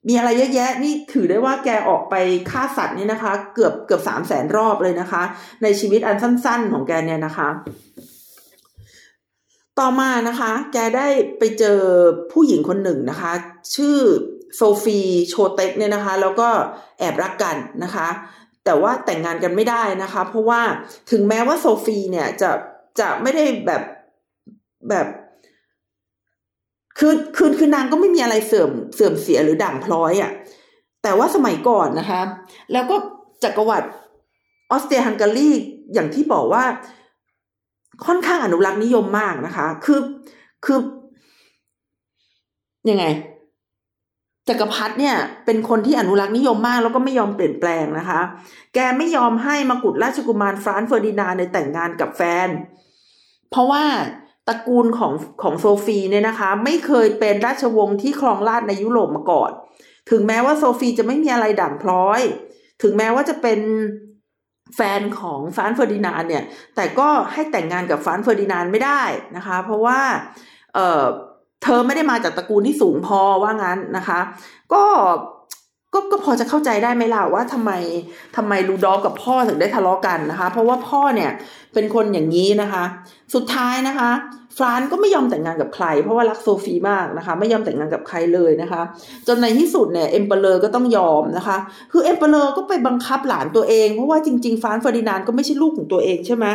มีอะไรเยอะแยะนี่ถือได้ว่าแกออกไปฆ่าสัตว์นี่นะคะ เกือบเกือบสามแสนรอบเลยนะคะ ในชีวิตอันสั้น ๆ ของแกเนี่ยนะคะ ต่อมานะคะ แกได้ไปเจอผู้หญิงคนหนึ่งนะคะ ชื่อโซฟีโชเต็กเนี่ยนะคะ แล้วก็แอบรักกันนะคะ แต่ว่าแต่งงานกันไม่ได้นะคะ เพราะว่าถึงแม้ว่าโซฟีเนี่ยจะจะไม่ได้แบบแบบคือคือคือนางก็ไม่มีอะไรเสื่อมเสื่อมเสียหรือด่างพร้อยอะ่ะ แต่ว่าสมัยก่อนนะคะ แล้วก็จักรวรรดิออสเตรียฮังการีอย่างที่บอกว่าค่อนข้างอนุรักษ์นิยมมากนะคะ คือคือยังไง จักรพรรดิเนี่ยเป็นคนที่อนุรักษ์นิยมมากแล้วก็ไม่ยอมเปลี่ยนแปลงนะคะ แกไม่ยอมให้มกุฎราชกุมารฟรานซ์เฟอร์ดินานด์เนี่ยแต่งงานกับแฟน เพราะว่าตระกูลของของโซฟีเนี่ยนะคะ ไม่เคยเป็นราชวงศ์ที่ครองราชในยุโรปมาก่อน ถึงแม้ว่าโซฟีจะไม่มีอะไรด่างพร้อย ถึงแม้ว่าจะเป็นแฟนของฟรานซ์เฟอร์ดินานด์เนี่ย แต่ก็ให้แต่งงานกับฟรานซ์เฟอร์ดินานด์ไม่ได้นะคะ เพราะว่า เธอไม่ได้มาจากตระกูลที่สูงพอว่างั้นนะคะ ก็ก็ก็พอจะเข้าใจได้ไหมล่ะว่าทำไมทำไมรูดอฟกับพ่อถึงได้ทะเลาะกันนะคะ เพราะว่าพ่อเนี่ย เป็นคนอย่างนี้นะคะ สุดท้ายนะคะ ฟรานซ์ก็ไม่ยอมแต่งงานกับใคร เพราะว่ารักโซฟีมากนะคะ ไม่ยอมแต่งงานกับใครเลยนะคะ จนในที่สุดเนี่ย Emperor ก็ต้องยอมนะคะ คือ Emperor ก็ไปบังคับหลานตัวเอง เพราะว่าจริงๆฟรานซ์เฟอร์ดินานด์ก็ไม่ใช่ลูกของตัวเองใช่ไหม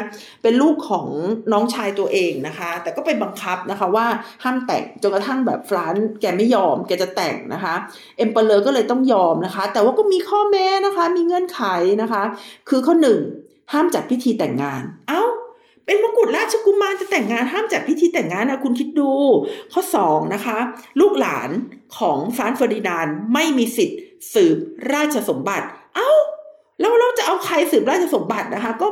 เป็นลูกของน้องชายตัวเองนะคะ แต่ก็ไปบังคับนะคะว่าห้ามแต่งจนกระทั่งแบบฟรานซ์แกไม่ยอมแกจะแต่งนะคะ Emperor ก็เลยต้องยอมนะคะ แต่ว่าก็มีข้อแม้นะคะ มีเงื่อนไขนะคะ คือข้อหนึ่ง ห้ามจัดพิธีแต่งงาน เอ้า เป็นมกุฎราชกุมารจะแต่งงาน ห้ามจัดพิธีแต่งงานนะคุณคิดดู ข้อสองนะคะ ลูกหลานของฟรานซ์เฟอร์ดินานด์ไม่มีสิทธิ์ สืบราชสมบัติ เอ้า แล้วเราจะเอาใครสืบราชสมบัตินะคะ ก็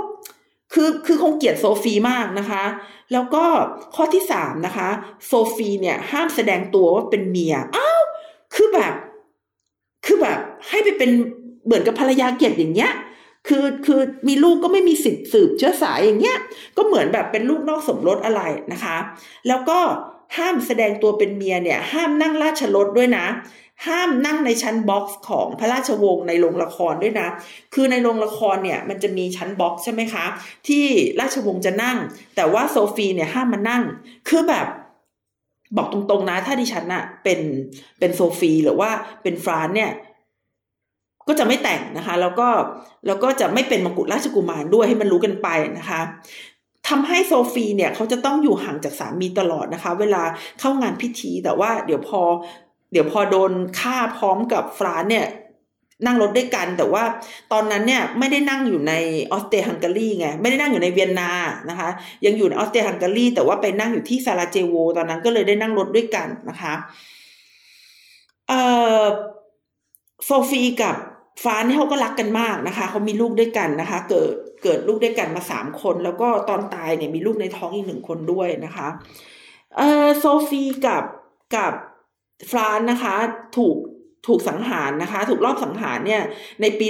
คือคือคงเกลียดโซฟีมากนะคะ แล้วก็ข้อที่สามนะคะ โซฟีเนี่ยห้ามแสดงตัวว่าเป็นเมียอ้าวคือแบบ คือแบบให้ไปเป็นเหมือนกับภรรยาเกียรติอย่างเงี้ย คือคือมีลูกก็ไม่มีสิทธิ์สืบเชื้อสายอย่างเงี้ยก็เหมือนแบบเป็นลูกนอกสมรสอะไรนะคะ แล้วก็ห้ามแสดงตัวเป็นเมียเนี่ยห้ามนั่งราชรถด้วยนะ ห้ามนั่งในชั้น box ของพระราชวงศ์ในโรงละครด้วยนะ คือในโรงละครเนี่ยมันจะมีชั้น box ใช่ไหมคะ ที่ราชวงศ์จะนั่ง แต่ว่าโซฟีเนี่ยห้ามมานั่ง คือแบบบอกตรงๆนะ ถ้าดิฉันอะเป็นเป็นโซฟีหรือว่าเป็นฟรานซ์เนี่ย ก็จะไม่แต่งนะคะ แล้วก็แล้วก็จะไม่เป็นมกุฎราชกุมารด้วยให้มันรู้กันไปนะคะทำให้โซฟีเนี่ยเขาจะต้องอยู่ห่างจากสามีตลอดนะคะ เวลาเข้างานพิธีแต่ว่าเดี๋ยวพอ เดี๋ยวพอโดนฆ่าพร้อมกับฟรานเนี่ยนั่งรถด้วยกัน แต่ว่าตอนนั้นเนี่ยไม่ได้นั่งอยู่ในออสเตรียฮังการีไงไม่ได้นั่งอยู่ในเวียนนานะคะ ยังอยู่ในออสเตรียฮังการีแต่ว่าไปนั่งอยู่ที่ซาราเจโว ตอนนั้นก็เลยได้นั่งรถด้วยกันนะคะเอ่อโซฟีกับ ฟ้าเนี่ยเขาก็รักกันมากนะคะเขามีลูกด้วยกันนะคะ เกิดเกิดลูกด้วยกันมาสามคน แล้วก็ตอนตายเนี่ยมีลูกในท้องอีกหนึ่งคนด้วยนะคะเออโซฟีกับกับฟรานนะคะ ถูกถูกสังหารนะคะ ถูกรอบสังหารเนี่ยในปี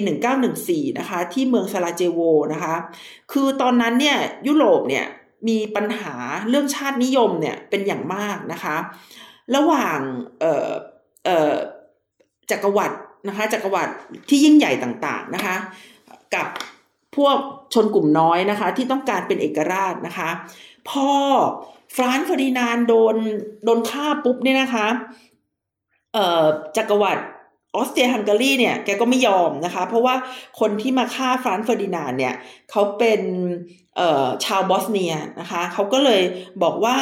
1914 นะคะ ที่เมืองซาราเจโวนะคะ คือตอนนั้นเนี่ยยุโรปเนี่ยมีปัญหาเรื่องชาตินิยมเนี่ยเป็นอย่างมากนะคะ ระหว่างเอ่อเอ่อจักรวรรดิ นะคะจักรวรรดิที่ยิ่งใหญ่ต่างๆนะคะกับพวกชนกลุ่มน้อยนะคะที่ต้องการเป็นเอกราชนะคะพอฟรานซ์เฟอร์ดินานด์โดนโดนฆ่าปุ๊บเนี่ยนะคะเอ่อจักรวรรดิออสเตรียฮังการีเนี่ยแกก็ไม่ยอมนะคะ เพราะว่าคนที่มาฆ่าฟรานซ์เฟอร์ดินานด์เนี่ยเขาเป็นชาวบอสเนียนะคะเขาก็เลยบอกว่า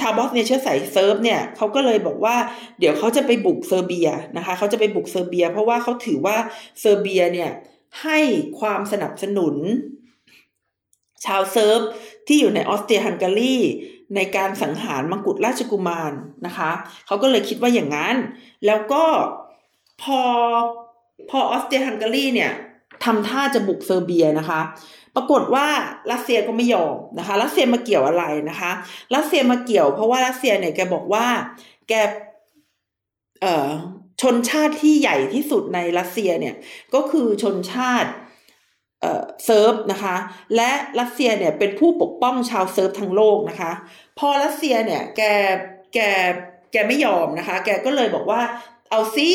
ชาวบอสเนียเชื้อสายเซิร์ฟเนี่ยเขาก็เลยบอกว่าเดี๋ยวเขาจะไปบุกเซอร์เบียนะคะเขาจะไปบุกเซอร์เบีย เพราะว่าเขาถือว่าเซอร์เบียเนี่ยให้ความสนับสนุน ชาวเซิร์ฟที่อยู่ในออสเตรียฮังการีในการสังหารมังกุฎราชกุมารนะคะเขาก็เลยคิดว่าอย่างนั้น แล้วก็พอพอออสเตรียฮังการีเนี่ยทำท่าจะบุกเซอร์เบียนะคะ ปรากฏว่ารัสเซียก็ไม่ยอมนะคะ รัสเซียมาเกี่ยวอะไรนะคะ รัสเซียมาเกี่ยว เพราะว่ารัสเซียเนี่ยแกบอกว่า แกเอ่อชนชาติที่ใหญ่ที่สุดในรัสเซียเนี่ยก็คือชนชาติเอ่อเซิร์ฟนะคะ และรัสเซียเนี่ยเป็นผู้ปกป้องชาวเซิร์ฟทั้งโลกนะคะ พอรัสเซียเนี่ยแกแกแกไม่ยอมนะคะ แกก็เลยบอกว่าเอาซิ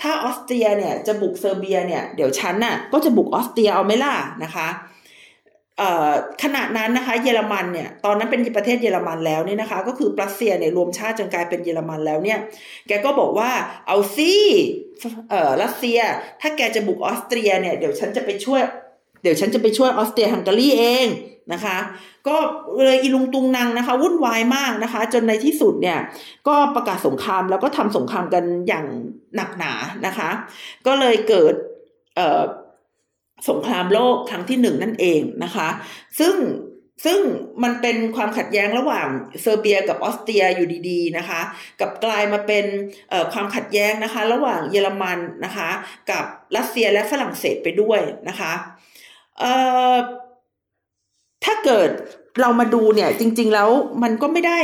ถ้าออสเตรียเนี่ยจะบุกเซอร์เบียเนี่ยเดี๋ยวฉันน่ะก็จะบุกออสเตรียเอาไหมล่ะนะคะ ขณะนั้นนะคะเยอรมันเนี่ยตอนนั้นเป็นประเทศเยอรมันแล้วเนี่ยนะคะ ก็คือปรัสเซียเนี่ยรวมชาติจนกลายเป็นเยอรมันแล้วเนี่ยแกก็บอกว่าเอาซิเออรัสเซีย ถ้าแกจะบุกออสเตรียเนี่ยเดี๋ยวฉันจะไปช่วย เดี๋ยวฉันจะไปช่วยออสเตรียฮังการีเองนะคะ ก็เลยอีลุงตุงนางนะคะ วุ่นวายมากนะคะ จนในที่สุดเนี่ยก็ประกาศสงครามแล้วก็ทำสงครามกันอย่างหนักหนานะคะ ก็เลยเกิดเออ สงครามโลกครั้งที่หนึ่งนั่นเองนะคะ ซึ่งซึ่งมันเป็นความขัดแย้งระหว่างเซอร์เบียกับออสเตรียอยู่ดีๆนะคะ กับกลายมาเป็นความขัดแย้งนะคะ ระหว่างเยอรมันนะคะ กับรัสเซียและฝรั่งเศสไปด้วยนะคะถ้าเกิดเรามาดูเนี่ยจริง ๆ แล้วมันก็ไม่ได้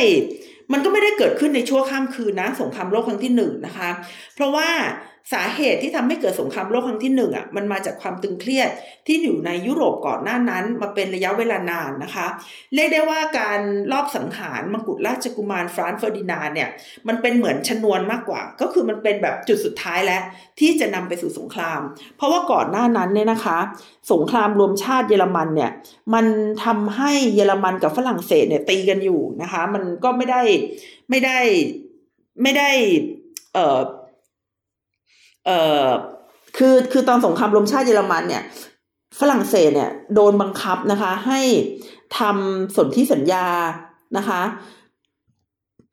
มันก็ไม่ได้เกิดขึ้นในชั่วข้ามคืนนะสงครามโลกครั้งที่หนึ่งนะคะ เพราะว่า สาเหตุที่ทำให้เกิดสงครามโลกครั้งที่หนึ่งอะมันมาจากความตึงเครียดที่อยู่ในยุโรปก่อนหน้านั้นมาเป็นระยะเวลานานนะคะ เรียกได้ว่าการลอบสังหารมกุฎราชกุมารฟรานซ์เฟอร์ดินานด์เนี่ยมันเป็นเหมือนชนวนมากกว่า ก็คือมันเป็นแบบจุดสุดท้ายแล้ว ที่จะนำไปสู่สงคราม เพราะว่าก่อนหน้านั้นเนี่ยนะคะ สงครามรวมชาติเยอรมันเนี่ยมันทำให้เยอรมันกับฝรั่งเศสเนี่ยตีกันอยู่นะคะ มันก็ไม่ได้ไม่ได้ไม่ได้เอ่อ เอ่อคือคือตอนสงครามลมชาติเยอรมันเนี่ยฝรั่งเศสเนี่ยโดนบังคับนะคะ ให้ทำสนธิสัญญานะคะ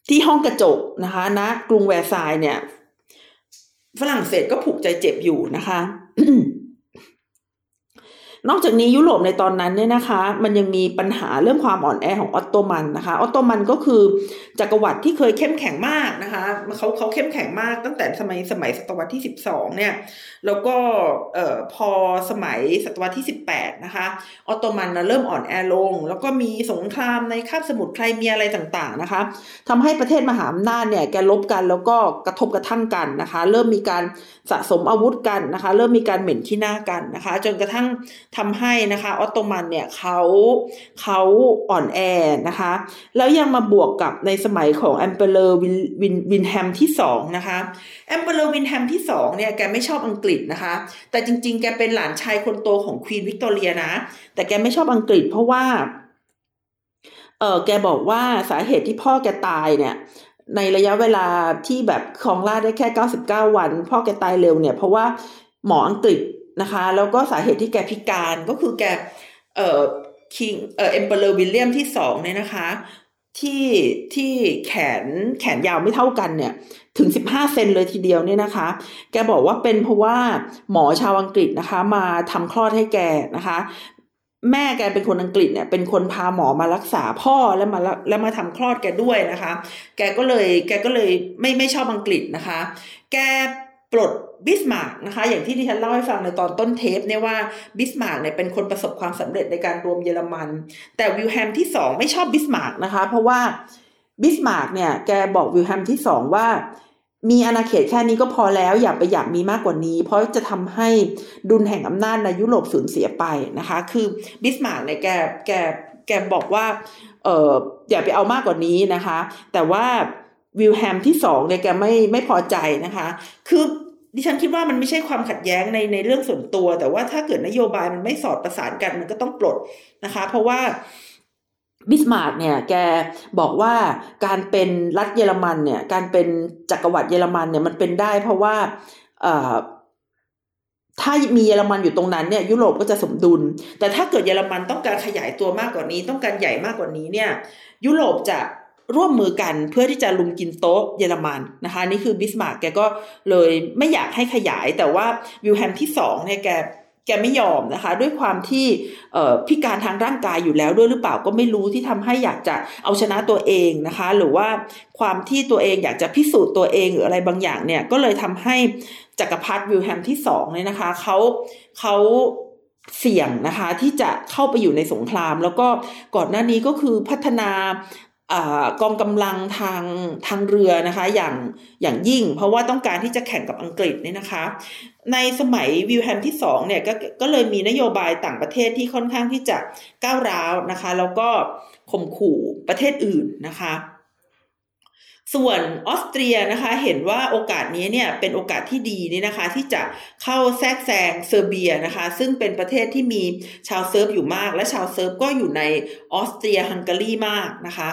ที่ห้องกระจกนะคะณนะกรุงแวร์ซายเนี่ย ฝรั่งเศสก็ผูกใจเจ็บอยู่นะคะ นอกจากนี้ยุโรปในตอนนั้นเนี่ยนะคะ มันยังมีปัญหาเรื่องความอ่อนแอของออตโตมันนะคะออตโตมันก็คือจักรวรรดิที่เคยเข้มแข็งมากนะคะเขาเขาเข้มแข็งมากตั้งแต่สมัยสมัยศตวรรษที่สิบสองเนี่ยแล้วก็เอ่อพอสมัยศตวรรษที่สิบแปดนะคะออตโตมันนะเริ่มอ่อนแอลง แล้วก็มีสงครามในคาบสมุทรไครเมียอะไรต่างๆนะคะทำให้ประเทศมหาอำนาจเนี่ยแกรบกันแล้วก็กระทบกระทั่งกันนะคะ เริ่มมีการสะสมอาวุธกันนะคะ เริ่มมีการเหม็นขี้หน้ากันนะคะ จนกระทั่งทำให้นะคะออตโตมันเนี่ยเขาเขาอ่อนแอนะคะ แล้วยังมาบวกกับในสมัยของ Emperor วินวินวิลแฮมที่สองนะคะ Emperor วิลแฮมที่สองเนี่ยแกไม่ชอบอังกฤษนะคะ แต่จริงๆ แกเป็นหลานชายคนโตของควีนวิกตอเรียนะ แต่แกไม่ชอบอังกฤษเพราะว่าเออแกบอกว่าสาเหตุที่พ่อแกตายเนี่ยในระยะเวลาที่แบบครองราชย์ได้แค่ 99 วัน พ่อแกตายเร็วเนี่ย เพราะว่าหมออังกฤษ นะคะ แล้วก็สาเหตุที่แกพิการก็คือแกเอ่อคิงเอ่อ Emperor วิลเลียมที่สองเนี่ยนะคะ ที่ที่แขนแขนยาวไม่เท่ากันเนี่ยถึงสิบห้าเซ็นเลยทีเดียวเนี่ยนะคะ แกบอกว่าเป็นเพราะว่าหมอชาวอังกฤษนะคะ มาทำคลอดให้แกนะคะ แม่แกเป็นคนอังกฤษเนี่ย เป็นคนพาหมอมารักษาพ่อแล้วมาแล้วมาทำคลอดแกด้วยนะคะ แกก็เลยแกก็เลยไม่ไม่ชอบอังกฤษนะคะ แกปลด บิสมาร์กนะคะอย่างที่ที่ฉันเล่าให้ฟังในตอนต้นเทปเนี่ยว่าบิสมาร์กเนี่ยเป็นคนประสบความสำเร็จในการรวมเยอรมัน แต่วิลแฮมที่สองไม่ชอบบิสมาร์กนะคะ เพราะว่าบิสมาร์กเนี่ยแกบอกวิลแฮมที่สองว่า มีอาณาเขตแค่นี้ก็พอแล้วอย่าไปอยากมีมากกว่านี้ เพราะจะทำให้ดุลแห่งอำนาจในยุโรปสูญเสียไปนะคะ คือบิสมาร์กเนี่ยแกแกแกบอกว่าเอออย่าไปเอามากกว่านี้นะคะ แต่ว่าวิลแฮมที่สองเนี่ยแกไม่ไม่พอใจนะคะ คือ ดิฉันคิดว่ามันไม่ใช่ความขัดแย้งในในเรื่องส่วนตัว แต่ว่าถ้าเกิดนโยบายมันไม่สอดประสานกันมันก็ต้องปลดนะคะ เพราะว่าบิสมาร์กเนี่ยแกบอกว่าการเป็นรัฐเยอรมันเนี่ย การเป็นจักรวรรดิเยอรมันเนี่ยมันเป็นได้เพราะว่าถ้ามีเยอรมันอยู่ตรงนั้นเนี่ยยุโรปก็จะสมดุล แต่ถ้าเกิดเยอรมันต้องการขยายตัวมากกว่านี้ ต้องการใหญ่มากกว่านี้เนี่ย ยุโรปจะ ร่วมมือกันเพื่อที่จะรุมกินโต๊ะเยอรมันนะคะนี่คือบิสมาร์กแกก็เลยไม่อยากให้ขยาย แต่ว่าวิลแฮมที่สองเนี่ยแกแกไม่ยอมนะคะ ด้วยความที่พิการทางร่างกายอยู่แล้วด้วยหรือเปล่าก็ไม่รู้ที่ทำให้อยากจะเอาชนะตัวเองนะคะ หรือว่าความที่ตัวเองอยากจะพิสูจน์ตัวเองหรืออะไรบางอย่างเนี่ยก็เลยทำให้จักรพรรดิวิลแฮมที่สองเนี่ยนะคะเขาเขาเสี่ยงนะคะที่จะเข้าไปอยู่ในสงคราม แล้วก็ก่อนหน้านี้ก็คือพัฒนา กองกำลังทางทางเรือนะคะ อย่างอย่างยิ่ง เพราะว่าต้องการที่จะแข่งกับอังกฤษเนี่ยนะคะ ในสมัยวิลแฮมที่สองเนี่ยก็ก็เลยมีนโยบายต่างประเทศที่ค่อนข้างที่จะก้าวร้าวนะคะ แล้วก็ข่มขู่ประเทศอื่นนะคะ ส่วนออสเตรียนะคะเห็นว่าโอกาสนี้เนี่ยเป็นโอกาสที่ดีนี่นะคะที่จะเข้าแทรกแซงเซอร์เบียนะคะซึ่งเป็นประเทศที่มีชาวเซิร์ฟอยู่มาก และชาวเซิร์ฟก็อยู่ในออสเตรียฮังการีมากนะคะ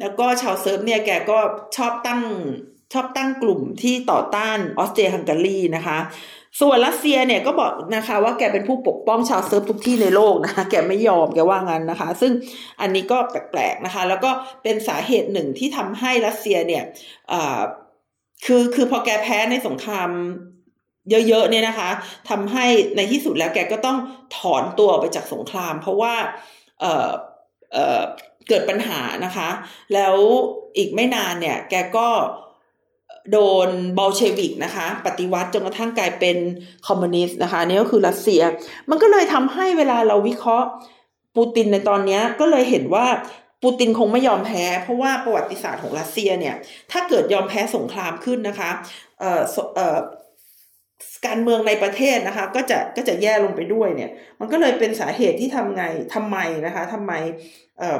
แล้วก็ชาวเซิร์ฟเนี่ยแกก็ชอบตั้งชอบตั้งกลุ่มที่ต่อต้านออสเตรียฮังการีนะคะ ส่วนรัสเซียเนี่ยก็บอกนะคะว่าแกเป็นผู้ปกป้องชาวเซิร์ฟทุกที่ในโลกนะคะแกไม่ยอมแกว่างั้นนะคะ ซึ่งอันนี้ก็แปลกๆนะคะ แล้วก็เป็นสาเหตุหนึ่งที่ทำให้รัสเซียเนี่ยคือคือพอแกแพ้ในสงครามเยอะๆเนี่ยนะคะทำให้ในที่สุดแล้วแกก็ต้องถอนตัวไปจากสงคราม เพราะว่าเออเออเกิดปัญหานะคะ แล้วอีกไม่นานเนี่ย แกก็ โดนบอลเชวิกนะคะ ปฏิวัติจนกระทั่งกลายเป็นคอมมิวนิสต์นะคะนี่ก็คือรัสเซีย มันก็เลยทำให้เวลาเราวิเคราะห์ปูตินในตอนนี้ก็เลยเห็นว่าปูตินคงไม่ยอมแพ้ เพราะว่าประวัติศาสตร์ของรัสเซียเนี่ย ถ้าเกิดยอมแพ้สงครามขึ้นนะคะเอ่อเอ่อการเมืองในประเทศนะคะ ก็จะก็จะแย่ลงไปด้วยเนี่ย มันก็เลยเป็นสาเหตุที่ทำไงทำไมนะคะทำไมเอ่อ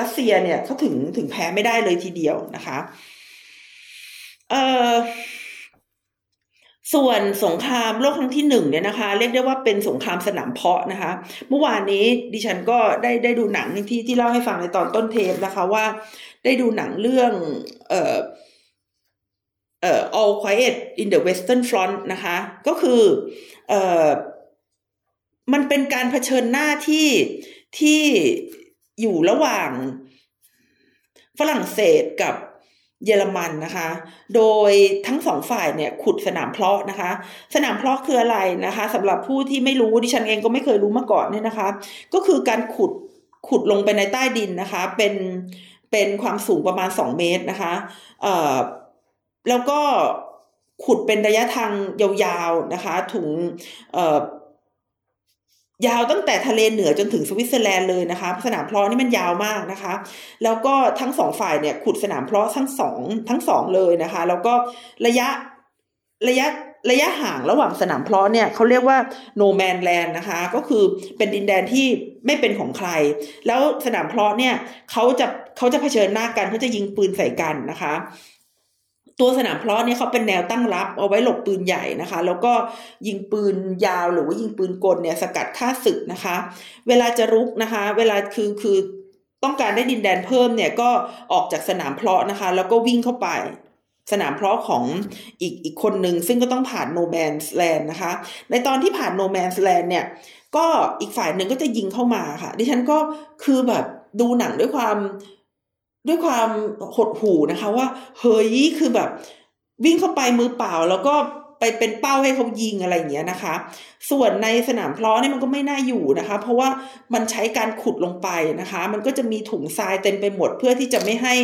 รัสเซียเนี่ยเขาถึงถึงแพ้ไม่ได้เลยทีเดียวนะคะ เอ่อส่วนสงครามโลกครั้งที่หนึ่งเนี่ยนะคะ เรียกได้ว่าเป็นสงครามสนามเพาะนะคะ เมื่อวานนี้ดิฉันก็ได้ได้ดูหนังที่ที่เล่าให้ฟังในตอนต้นเทปนะคะว่า ได้ดูหนังเรื่อง เอ่อเอ่อ All Quiet in the Western Front นะคะ ก็คือเอ่อมันเป็นการเผชิญหน้าที่ที่อยู่ระหว่างฝรั่งเศสกับ เยอรมันนะคะ โดยทั้งสองฝ่ายเนี่ยขุดสนามเพาะนะคะ สนามเพาะคืออะไรนะคะสำหรับผู้ที่ไม่รู้ดิฉันเองก็ไม่เคยรู้มาก่อนเนี่ยนะคะ ก็คือการขุดขุดลงไปในใต้ดินนะคะ เป็นเป็นความสูงประมาณสองเมตรนะคะ เอ่อแล้วก็ขุดเป็นระยะทางยาวๆนะคะถึงเอ่อ ยาวตั้งแต่ทะเลเหนือจนถึงสวิตเซอร์แลนด์เลยนะคะ สนามเพลาะนี่มันยาวมากนะคะ แล้วก็ทั้งสองฝ่ายเนี่ยขุดสนามเพลาะทั้งสองทั้งสองเลยนะคะ แล้วก็ระยะระยะระยะห่างระหว่างสนามเพลาะเนี่ยเขาเรียกว่า no man's land นะคะ ก็คือเป็นดินแดนที่ไม่เป็นของใคร แล้วสนามเพลาะเนี่ยเขาจะเขาจะเผชิญหน้ากันเขาจะยิงปืนใส่กันนะคะ ตัวสนามเพลาะเนี่ยเขาเป็นแนวตั้งรับ เอาไว้หลบปืนใหญ่นะคะ แล้วก็ยิงปืนยาวหรือว่ายิงปืนกลเนี่ยสกัดฆ่าศึกนะคะ เวลาจะรุกนะคะ เวลาคือคือต้องการได้ดินแดนเพิ่มเนี่ยก็ออกจากสนามเพลาะนะคะ แล้วก็วิ่งเข้าไปสนามเพลาะของอีกอีกคนหนึ่งซึ่งก็ต้องผ่าน no man's land นะคะ ในตอนที่ผ่าน no man's land เนี่ย ก็อีกฝ่ายหนึ่งก็จะยิงเข้ามาค่ะ ดิฉันก็คือแบบดูหนังด้วยความ ด้วยความหดหูนะคะว่า เฮ้ยคือแบบ วิ่งเข้าไปมือเปล่าแล้วก็ไปเป็นเป้าให้เขายิงอะไรอย่างเงี้ยนะคะ ส่วนในสนามเพลาะนี่มันก็ไม่น่าอยู่นะคะ เพราะว่ามันใช้การขุดลงไปนะคะ มันก็จะมีถุงทรายเต็มไปหมดเพื่อที่จะไม่ให้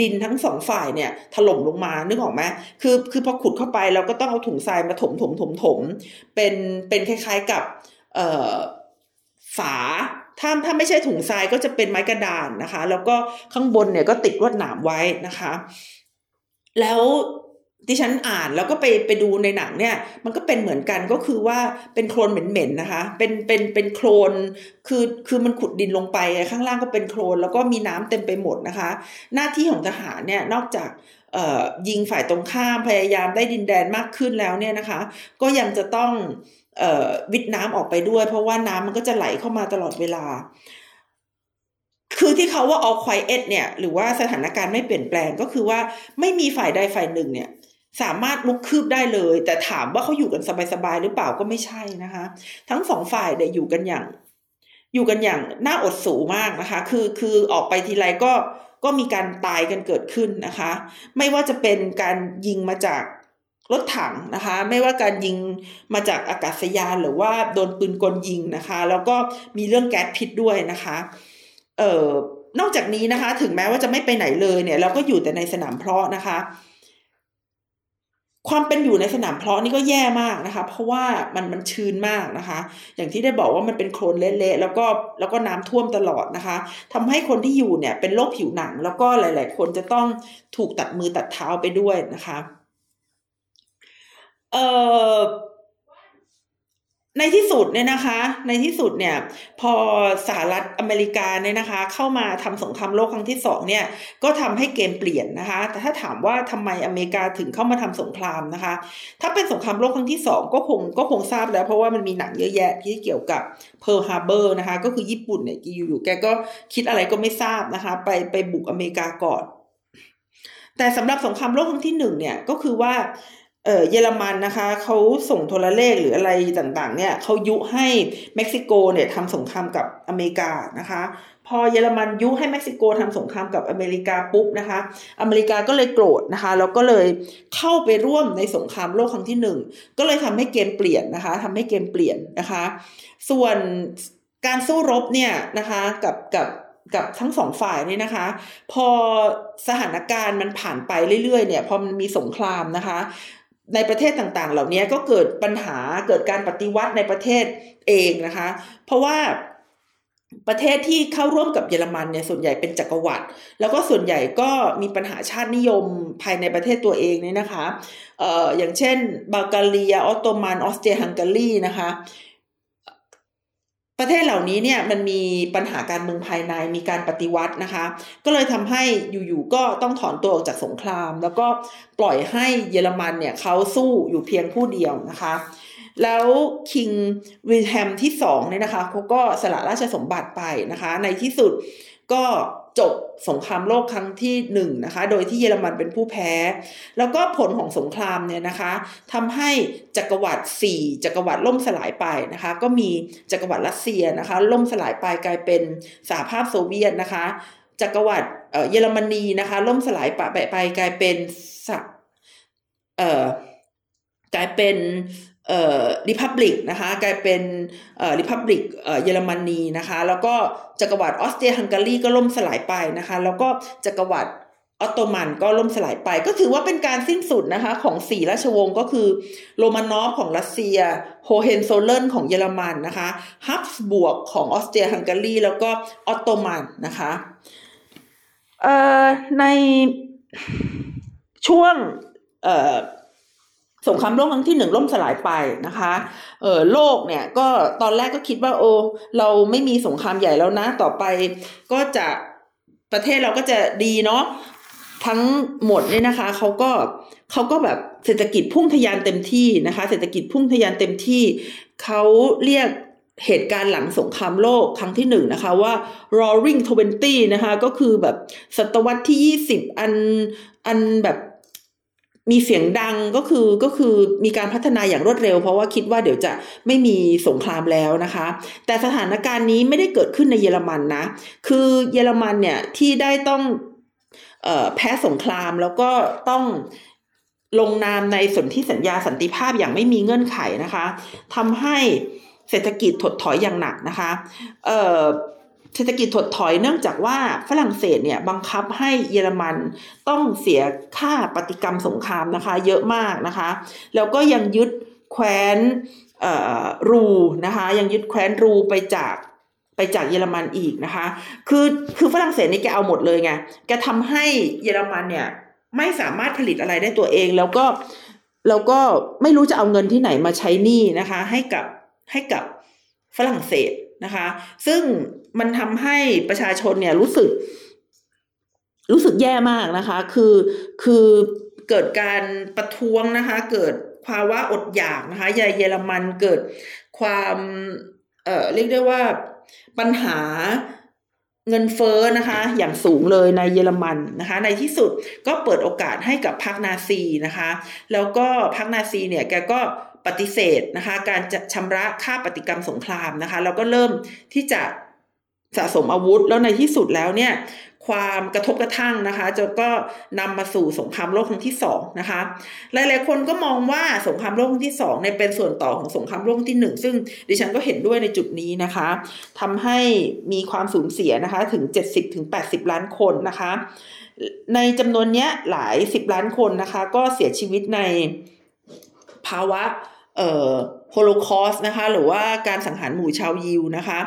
ดินทั้งสองฝ่ายเนี่ยถล่มลงมา นึกออกไหมคือคือพอขุดเข้าไปเราก็ต้องเอาถุงทรายมาถมถมถมถมเป็นเป็นคล้ายๆกับเอ่อฝา ถ้าถ้าไม่ใช่ถุงทรายก็จะเป็นไม้กระดานนะคะ แล้วก็ข้างบนเนี่ยก็ติดลวดหนามไว้นะคะ แล้วดิฉันอ่านแล้วก็ไปไปดูในหนังเนี่ย มันก็เป็นเหมือนกันก็คือว่าเป็นโคลนเหม็นๆนะคะ เป็นเป็นเป็นโคลนคือคือมันขุดดินลงไปข้างล่างก็เป็นโคลนแล้วก็มีน้ำเต็มไปหมดนะคะ หน้าที่ของทหารเนี่ยนอกจากยิงฝ่ายตรงข้ามพยายามได้ดินแดนมากขึ้นแล้วเนี่ยนะคะ ก็ยังจะต้อง วิดน้ำออกไปด้วย เพราะว่าน้ำมันก็จะไหลเข้ามาตลอดเวลา คือที่เขาว่า all quiet เนี่ย หรือว่าสถานการณ์ไม่เปลี่ยนแปลงก็คือว่าไม่มีฝ่ายใดฝ่ายหนึ่งเนี่ยสามารถลุกคืบได้เลย แต่ถามว่าเขาอยู่กันสบายๆหรือเปล่าก็ไม่ใช่นะคะ ทั้งสองฝ่ายเนี่ยอยู่กันอย่าง อยู่กันอย่างน่าอดสูมากนะคะ คือคือออกไปทีไรก็ก็มีการตายกันเกิดขึ้นนะคะ ไม่ว่าจะเป็นการยิงมาจาก รถถังนะคะ ไม่ว่าการยิงมาจากอากาศยานหรือว่าโดนปืนกลยิงนะคะ แล้วก็มีเรื่องแก๊สพิษด้วยนะคะ เอ่อนอกจากนี้นะคะ ถึงแม้ว่าจะไม่ไปไหนเลยเนี่ย เราก็อยู่แต่ในสนามเพาะนะคะ ความเป็นอยู่ในสนามเพาะนี่ก็แย่มากนะคะ เพราะว่ามันมันชื้นมากนะคะ อย่างที่ได้บอกว่ามันเป็นโคลนเละๆแล้วก็แล้วก็น้ำท่วมตลอดนะคะทำให้คนที่อยู่เนี่ยเป็นโรคผิวหนัง แล้วก็หลาย ๆ คนจะต้องถูกตัดมือตัดเท้าไปด้วยนะคะ เออในที่สุดเนี่ยนะคะ ในที่สุดเนี่ย พอสหรัฐอเมริกาเนี่ยนะคะ เข้ามาทำสงครามโลกครั้งที่สองเนี่ย ก็ทำให้เกมเปลี่ยนนะคะ แต่ถ้าถามว่าทำไมอเมริกาถึงเข้ามาทำสงครามนะคะ ถ้าเป็นสงครามโลกครั้งที่สองก็คงก็คงทราบแล้ว เพราะว่ามันมีหนังเยอะแยะที่เกี่ยวกับเพิร์ลฮาร์เบอร์นะคะ ก็คือญี่ปุ่นเนี่ยอยู่ๆแกก็คิดอะไรก็ไม่ทราบนะคะ ไปไปบุกอเมริกาก่อน แต่สำหรับสงครามโลกครั้งที่หนึ่งเนี่ยก็คือว่า เยอรมันนะคะเขาส่งโทรเลขหรืออะไรต่างๆเนี่ยเขายุให้เม็กซิโกเนี่ยทำสงครามกับอเมริกานะคะ พอเยอรมันยุให้เม็กซิโกทำสงครามกับอเมริกาปุ๊บนะคะ อเมริกาก็เลยโกรธนะคะแล้วก็เลยเข้าไปร่วมในสงครามโลกครั้งที่หนึ่งก็เลยทำให้เกมเปลี่ยนนะคะทำให้เกมเปลี่ยนนะคะ ส่วนการสู้รบเนี่ยนะคะกับกับกับทั้งสองฝ่ายนี่นะคะ พอสถานการณ์มันผ่านไปเรื่อยๆเนี่ยพอมันมีสงครามนะคะ ในประเทศต่างๆ เหล่านี้ก็เกิดปัญหาเกิดการปฏิวัติในประเทศเองนะคะ เพราะว่าประเทศที่เข้าร่วมกับเยอรมันเนี่ยส่วนใหญ่เป็นจักรวรรดิแล้วก็ส่วนใหญ่ก็มีปัญหาชาตินิยมภายในประเทศตัวเองเนี่ยนะคะเอ่ออย่างเช่นบัลกเรียออตโตมันออสเตรียฮังการีนะคะ ประเทศเหล่านี้เนี่ยมันมีปัญหาการเมืองภายในมีการปฏิวัตินะคะ ก็เลยทำให้อยู่ๆก็ต้องถอนตัวออกจากสงคราม แล้วก็ปล่อยให้เยอรมันเนี่ยเขาสู้อยู่เพียงผู้เดียวนะคะ แล้วคิงวิลแฮมที่สองเนี่ยนะคะเขาก็สละราชสมบัติไปนะคะ ในที่สุดก็ จบสงครามโลกครั้งที่หนึ่งนะคะ โดยที่เยอรมันเป็นผู้แพ้ แล้วก็ผลของสงครามเนี่ยนะคะทำให้จักรวรรดิสี่จักรวรรดิล่มสลายไปนะคะ ก็มีจักรวรรดิรัสเซียนะคะ ล่มสลายไปกลายเป็นสหภาพโซเวียตนะคะจักรวรรดิเยอรมนีนะคะ ล่มสลายไปไปกลายเป็นเอ่อกลายเป็น เอ่อริพับลิกนะคะกลายเป็นเอ่อ republic เอ่อเยอรมนีนะคะแล้วก็จักรวรรดิออสเตรียฮังการีก็ล่มสลายไปนะคะแล้วก็จักรวรรดิออตโตมันก็ล่มสลายไป ก็ถือว่าเป็นการสิ้นสุดนะคะของสี่ราชวงศ์ก็คือโรมานอฟของรัสเซีย โฮเฮนโซลเลิร์นของเยอรมันนะคะฮับส์บูร์กของออสเตรียฮังการีแล้วก็ออตโตมันนะคะเอ่อในช่วงเอ่อ สงครามโลกครั้งที่หนึ่งล่มสลายไปนะคะเออโลกเนี่ยก็ตอนแรกก็คิดว่าโอ้เราไม่มีสงครามใหญ่แล้วนะ ต่อไปก็จะประเทศเราก็จะดีเนาะทั้งหมดเนี่ยนะคะเขาก็เขาก็แบบเศรษฐกิจพุ่งทะยานเต็มที่นะคะ เศรษฐกิจพุ่งทะยานเต็มที่เขาเรียกเหตุการณ์หลังสงครามโลกครั้งที่หนึ่งนะคะว่า roaring twenty นะคะ ก็คือแบบศตวรรษที่ยี่สิบอันอันแบบ มีเสียงดังก็คือก็คือมีการพัฒนาอย่างรวดเร็ว เพราะว่าคิดว่าเดี๋ยวจะไม่มีสงครามแล้วนะคะ แต่สถานการณ์นี้ไม่ได้เกิดขึ้นในเยอรมันนะ คือเยอรมันเนี่ยที่ได้ต้องออแพ้สงครามแล้วก็ต้องลงนามในสนธิสัญญาสันติภาพอย่างไม่มีเงื่อนไขนะคะทำให้เศรษฐกิจถดถอยอย่างหนักนะคะ เอ่อ เศรษฐกิจถดถอยเนื่องจากว่าฝรั่งเศสเนี่ยบังคับให้เยอรมันต้องเสียค่าปฏิกรรมสงครามนะคะ เยอะมากนะคะ แล้วก็ยังยึดแคว้นรูนะคะยังยึดแคว้นรูไปจากไปจากเยอรมันอีกนะคะ คือคือฝรั่งเศสนี่แกเอาหมดเลยไงแกทำให้เยอรมันเนี่ยไม่สามารถผลิตอะไรได้ตัวเอง แล้วก็แล้วก็ไม่รู้จะเอาเงินที่ไหนมาใช้หนี้นะคะ ให้กับให้กับฝรั่งเศส นะคะ ซึ่งมันทำให้ประชาชนเนี่ยรู้สึก รู้สึกแย่มากนะคะ คือคือเกิดการประท้วงนะคะ เกิดภาวะอดอยากนะคะยาเยอรมันเกิดความเอ่อเรียกได้ว่าปัญหาเงินเฟ้อนะคะ อย่างสูงเลยในเยอรมันนะคะ ในที่สุดก็เปิดโอกาสให้กับพรรคนาซีนะคะ แล้วก็พรรคนาซีเนี่ยแกก็ ปฏิเสธนะคะ การจะชำระค่าปฏิกรรมสงครามนะคะแล้วก็เริ่มที่จะสะสมอาวุธแล้วในที่สุดแล้วเนี่ยความกระทบกระทั่งนะคะจะก็นำมาสู่สงครามโลกครั้งที่สองนะคะหลายๆคนก็มองว่าสงครามโลกครั้งที่สองเนี่ยเป็นส่วนต่อของสงครามโลกที่หนึ่งซึ่งดิฉันก็เห็นด้วยในจุดนี้นะคะทำให้มีความสูญเสียนะคะถึง 70ถึง80 ล้านคนนะคะ ในจำนวนนี้หลายสิบล้านคนนะคะ ก็เสียชีวิตในภาวะ โฮโลคอสนะคะ หรือว่าการสังหารหมู่ชาวยิวนะคะ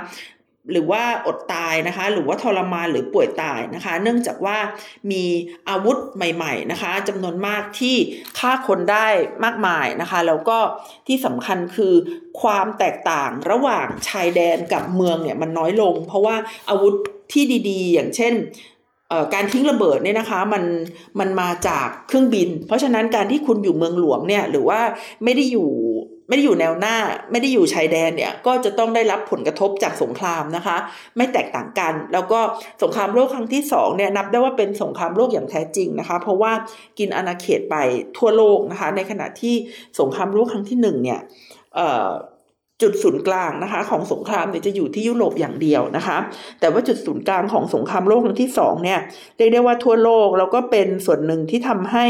หรือว่าอดตายนะคะ หรือว่าทรมานหรือป่วยตายนะคะ เนื่องจากว่ามีอาวุธใหม่ๆนะคะจำนวนมากที่ฆ่าคนได้มากมายนะคะ แล้วก็ที่สำคัญคือความแตกต่างระหว่างชายแดนกับเมืองเนี่ยมันน้อยลง เพราะว่าอาวุธที่ดีๆ อย่างเช่น การทิ้งระเบิดเนี่ยนะคะมันมันมาจากเครื่องบิน เพราะฉะนั้นการที่คุณอยู่เมืองหลวงเนี่ยหรือว่าไม่ได้อยู่ไม่ได้อยู่แนวหน้า ไม่ได้อยู่ชายแดนเนี่ยก็จะต้องได้รับผลกระทบจากสงครามนะคะ ไม่แตกต่างกัน แล้วก็สงครามโลกครั้งที่สองเนี่ยนับได้ว่าเป็นสงครามโลกอย่างแท้จริงนะคะ เพราะว่ากินอาณาเขตไปทั่วโลกนะคะ ในขณะที่สงครามโลกครั้งที่หนึ่งเนี่ย จุดศูนย์กลางนะคะ ของสงครามเนี่ยจะอยู่ที่ยุโรปอย่างเดียวนะคะ แต่ว่าจุดศูนย์กลางของสงครามโลกครั้งที่สองเนี่ยเรียกได้ว่าทั่วโลกแล้วก็เป็นส่วนหนึ่งที่ทำให้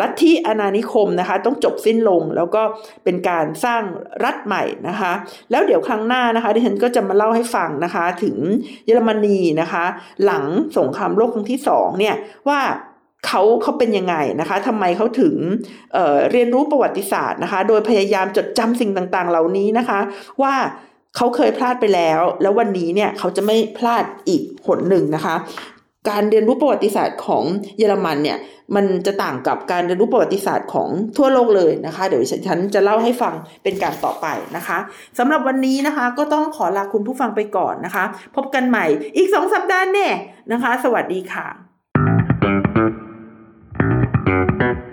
ลัทธิอาณานิคมนะคะ ต้องจบสิ้นลงแล้วก็เป็นการสร้างรัฐใหม่นะคะ แล้วเดี๋ยวครั้งหน้านะคะดิฉันก็จะมาเล่าให้ฟังนะคะ ถึงเยอรมนีนะคะ หลังสงครามโลกครั้งที่สองเนี่ยว่า เขาเขาเป็นยังไงนะคะทำไมเขาถึงเเรียนรู้ประวัติศาสตร์นะคะ โดยพยายามจดจำสิ่งต่างๆ เหล่านี้นะคะ ว่าเขาเคยพลาดไปแล้ว แล้ววันนี้เนี่ยเขาจะไม่พลาดอีกหนหนึ่งนะคะ การเรียนรู้ประวัติศาสตร์ของเยอรมันเนี่ยมันจะต่างกับการเรียนรู้ประวัติศาสตร์ของทั่วโลกเลยนะคะ เดี๋ยวฉันจะเล่าให้ฟังเป็นการต่อไปนะคะสำหรับวันนี้นะคะก็ต้องขอลาคุณผู้ฟังไปก่อนนะคะ พบกันใหม่อีกสองสัปดาห์แน่นะคะ สวัสดีค่ะ thank you.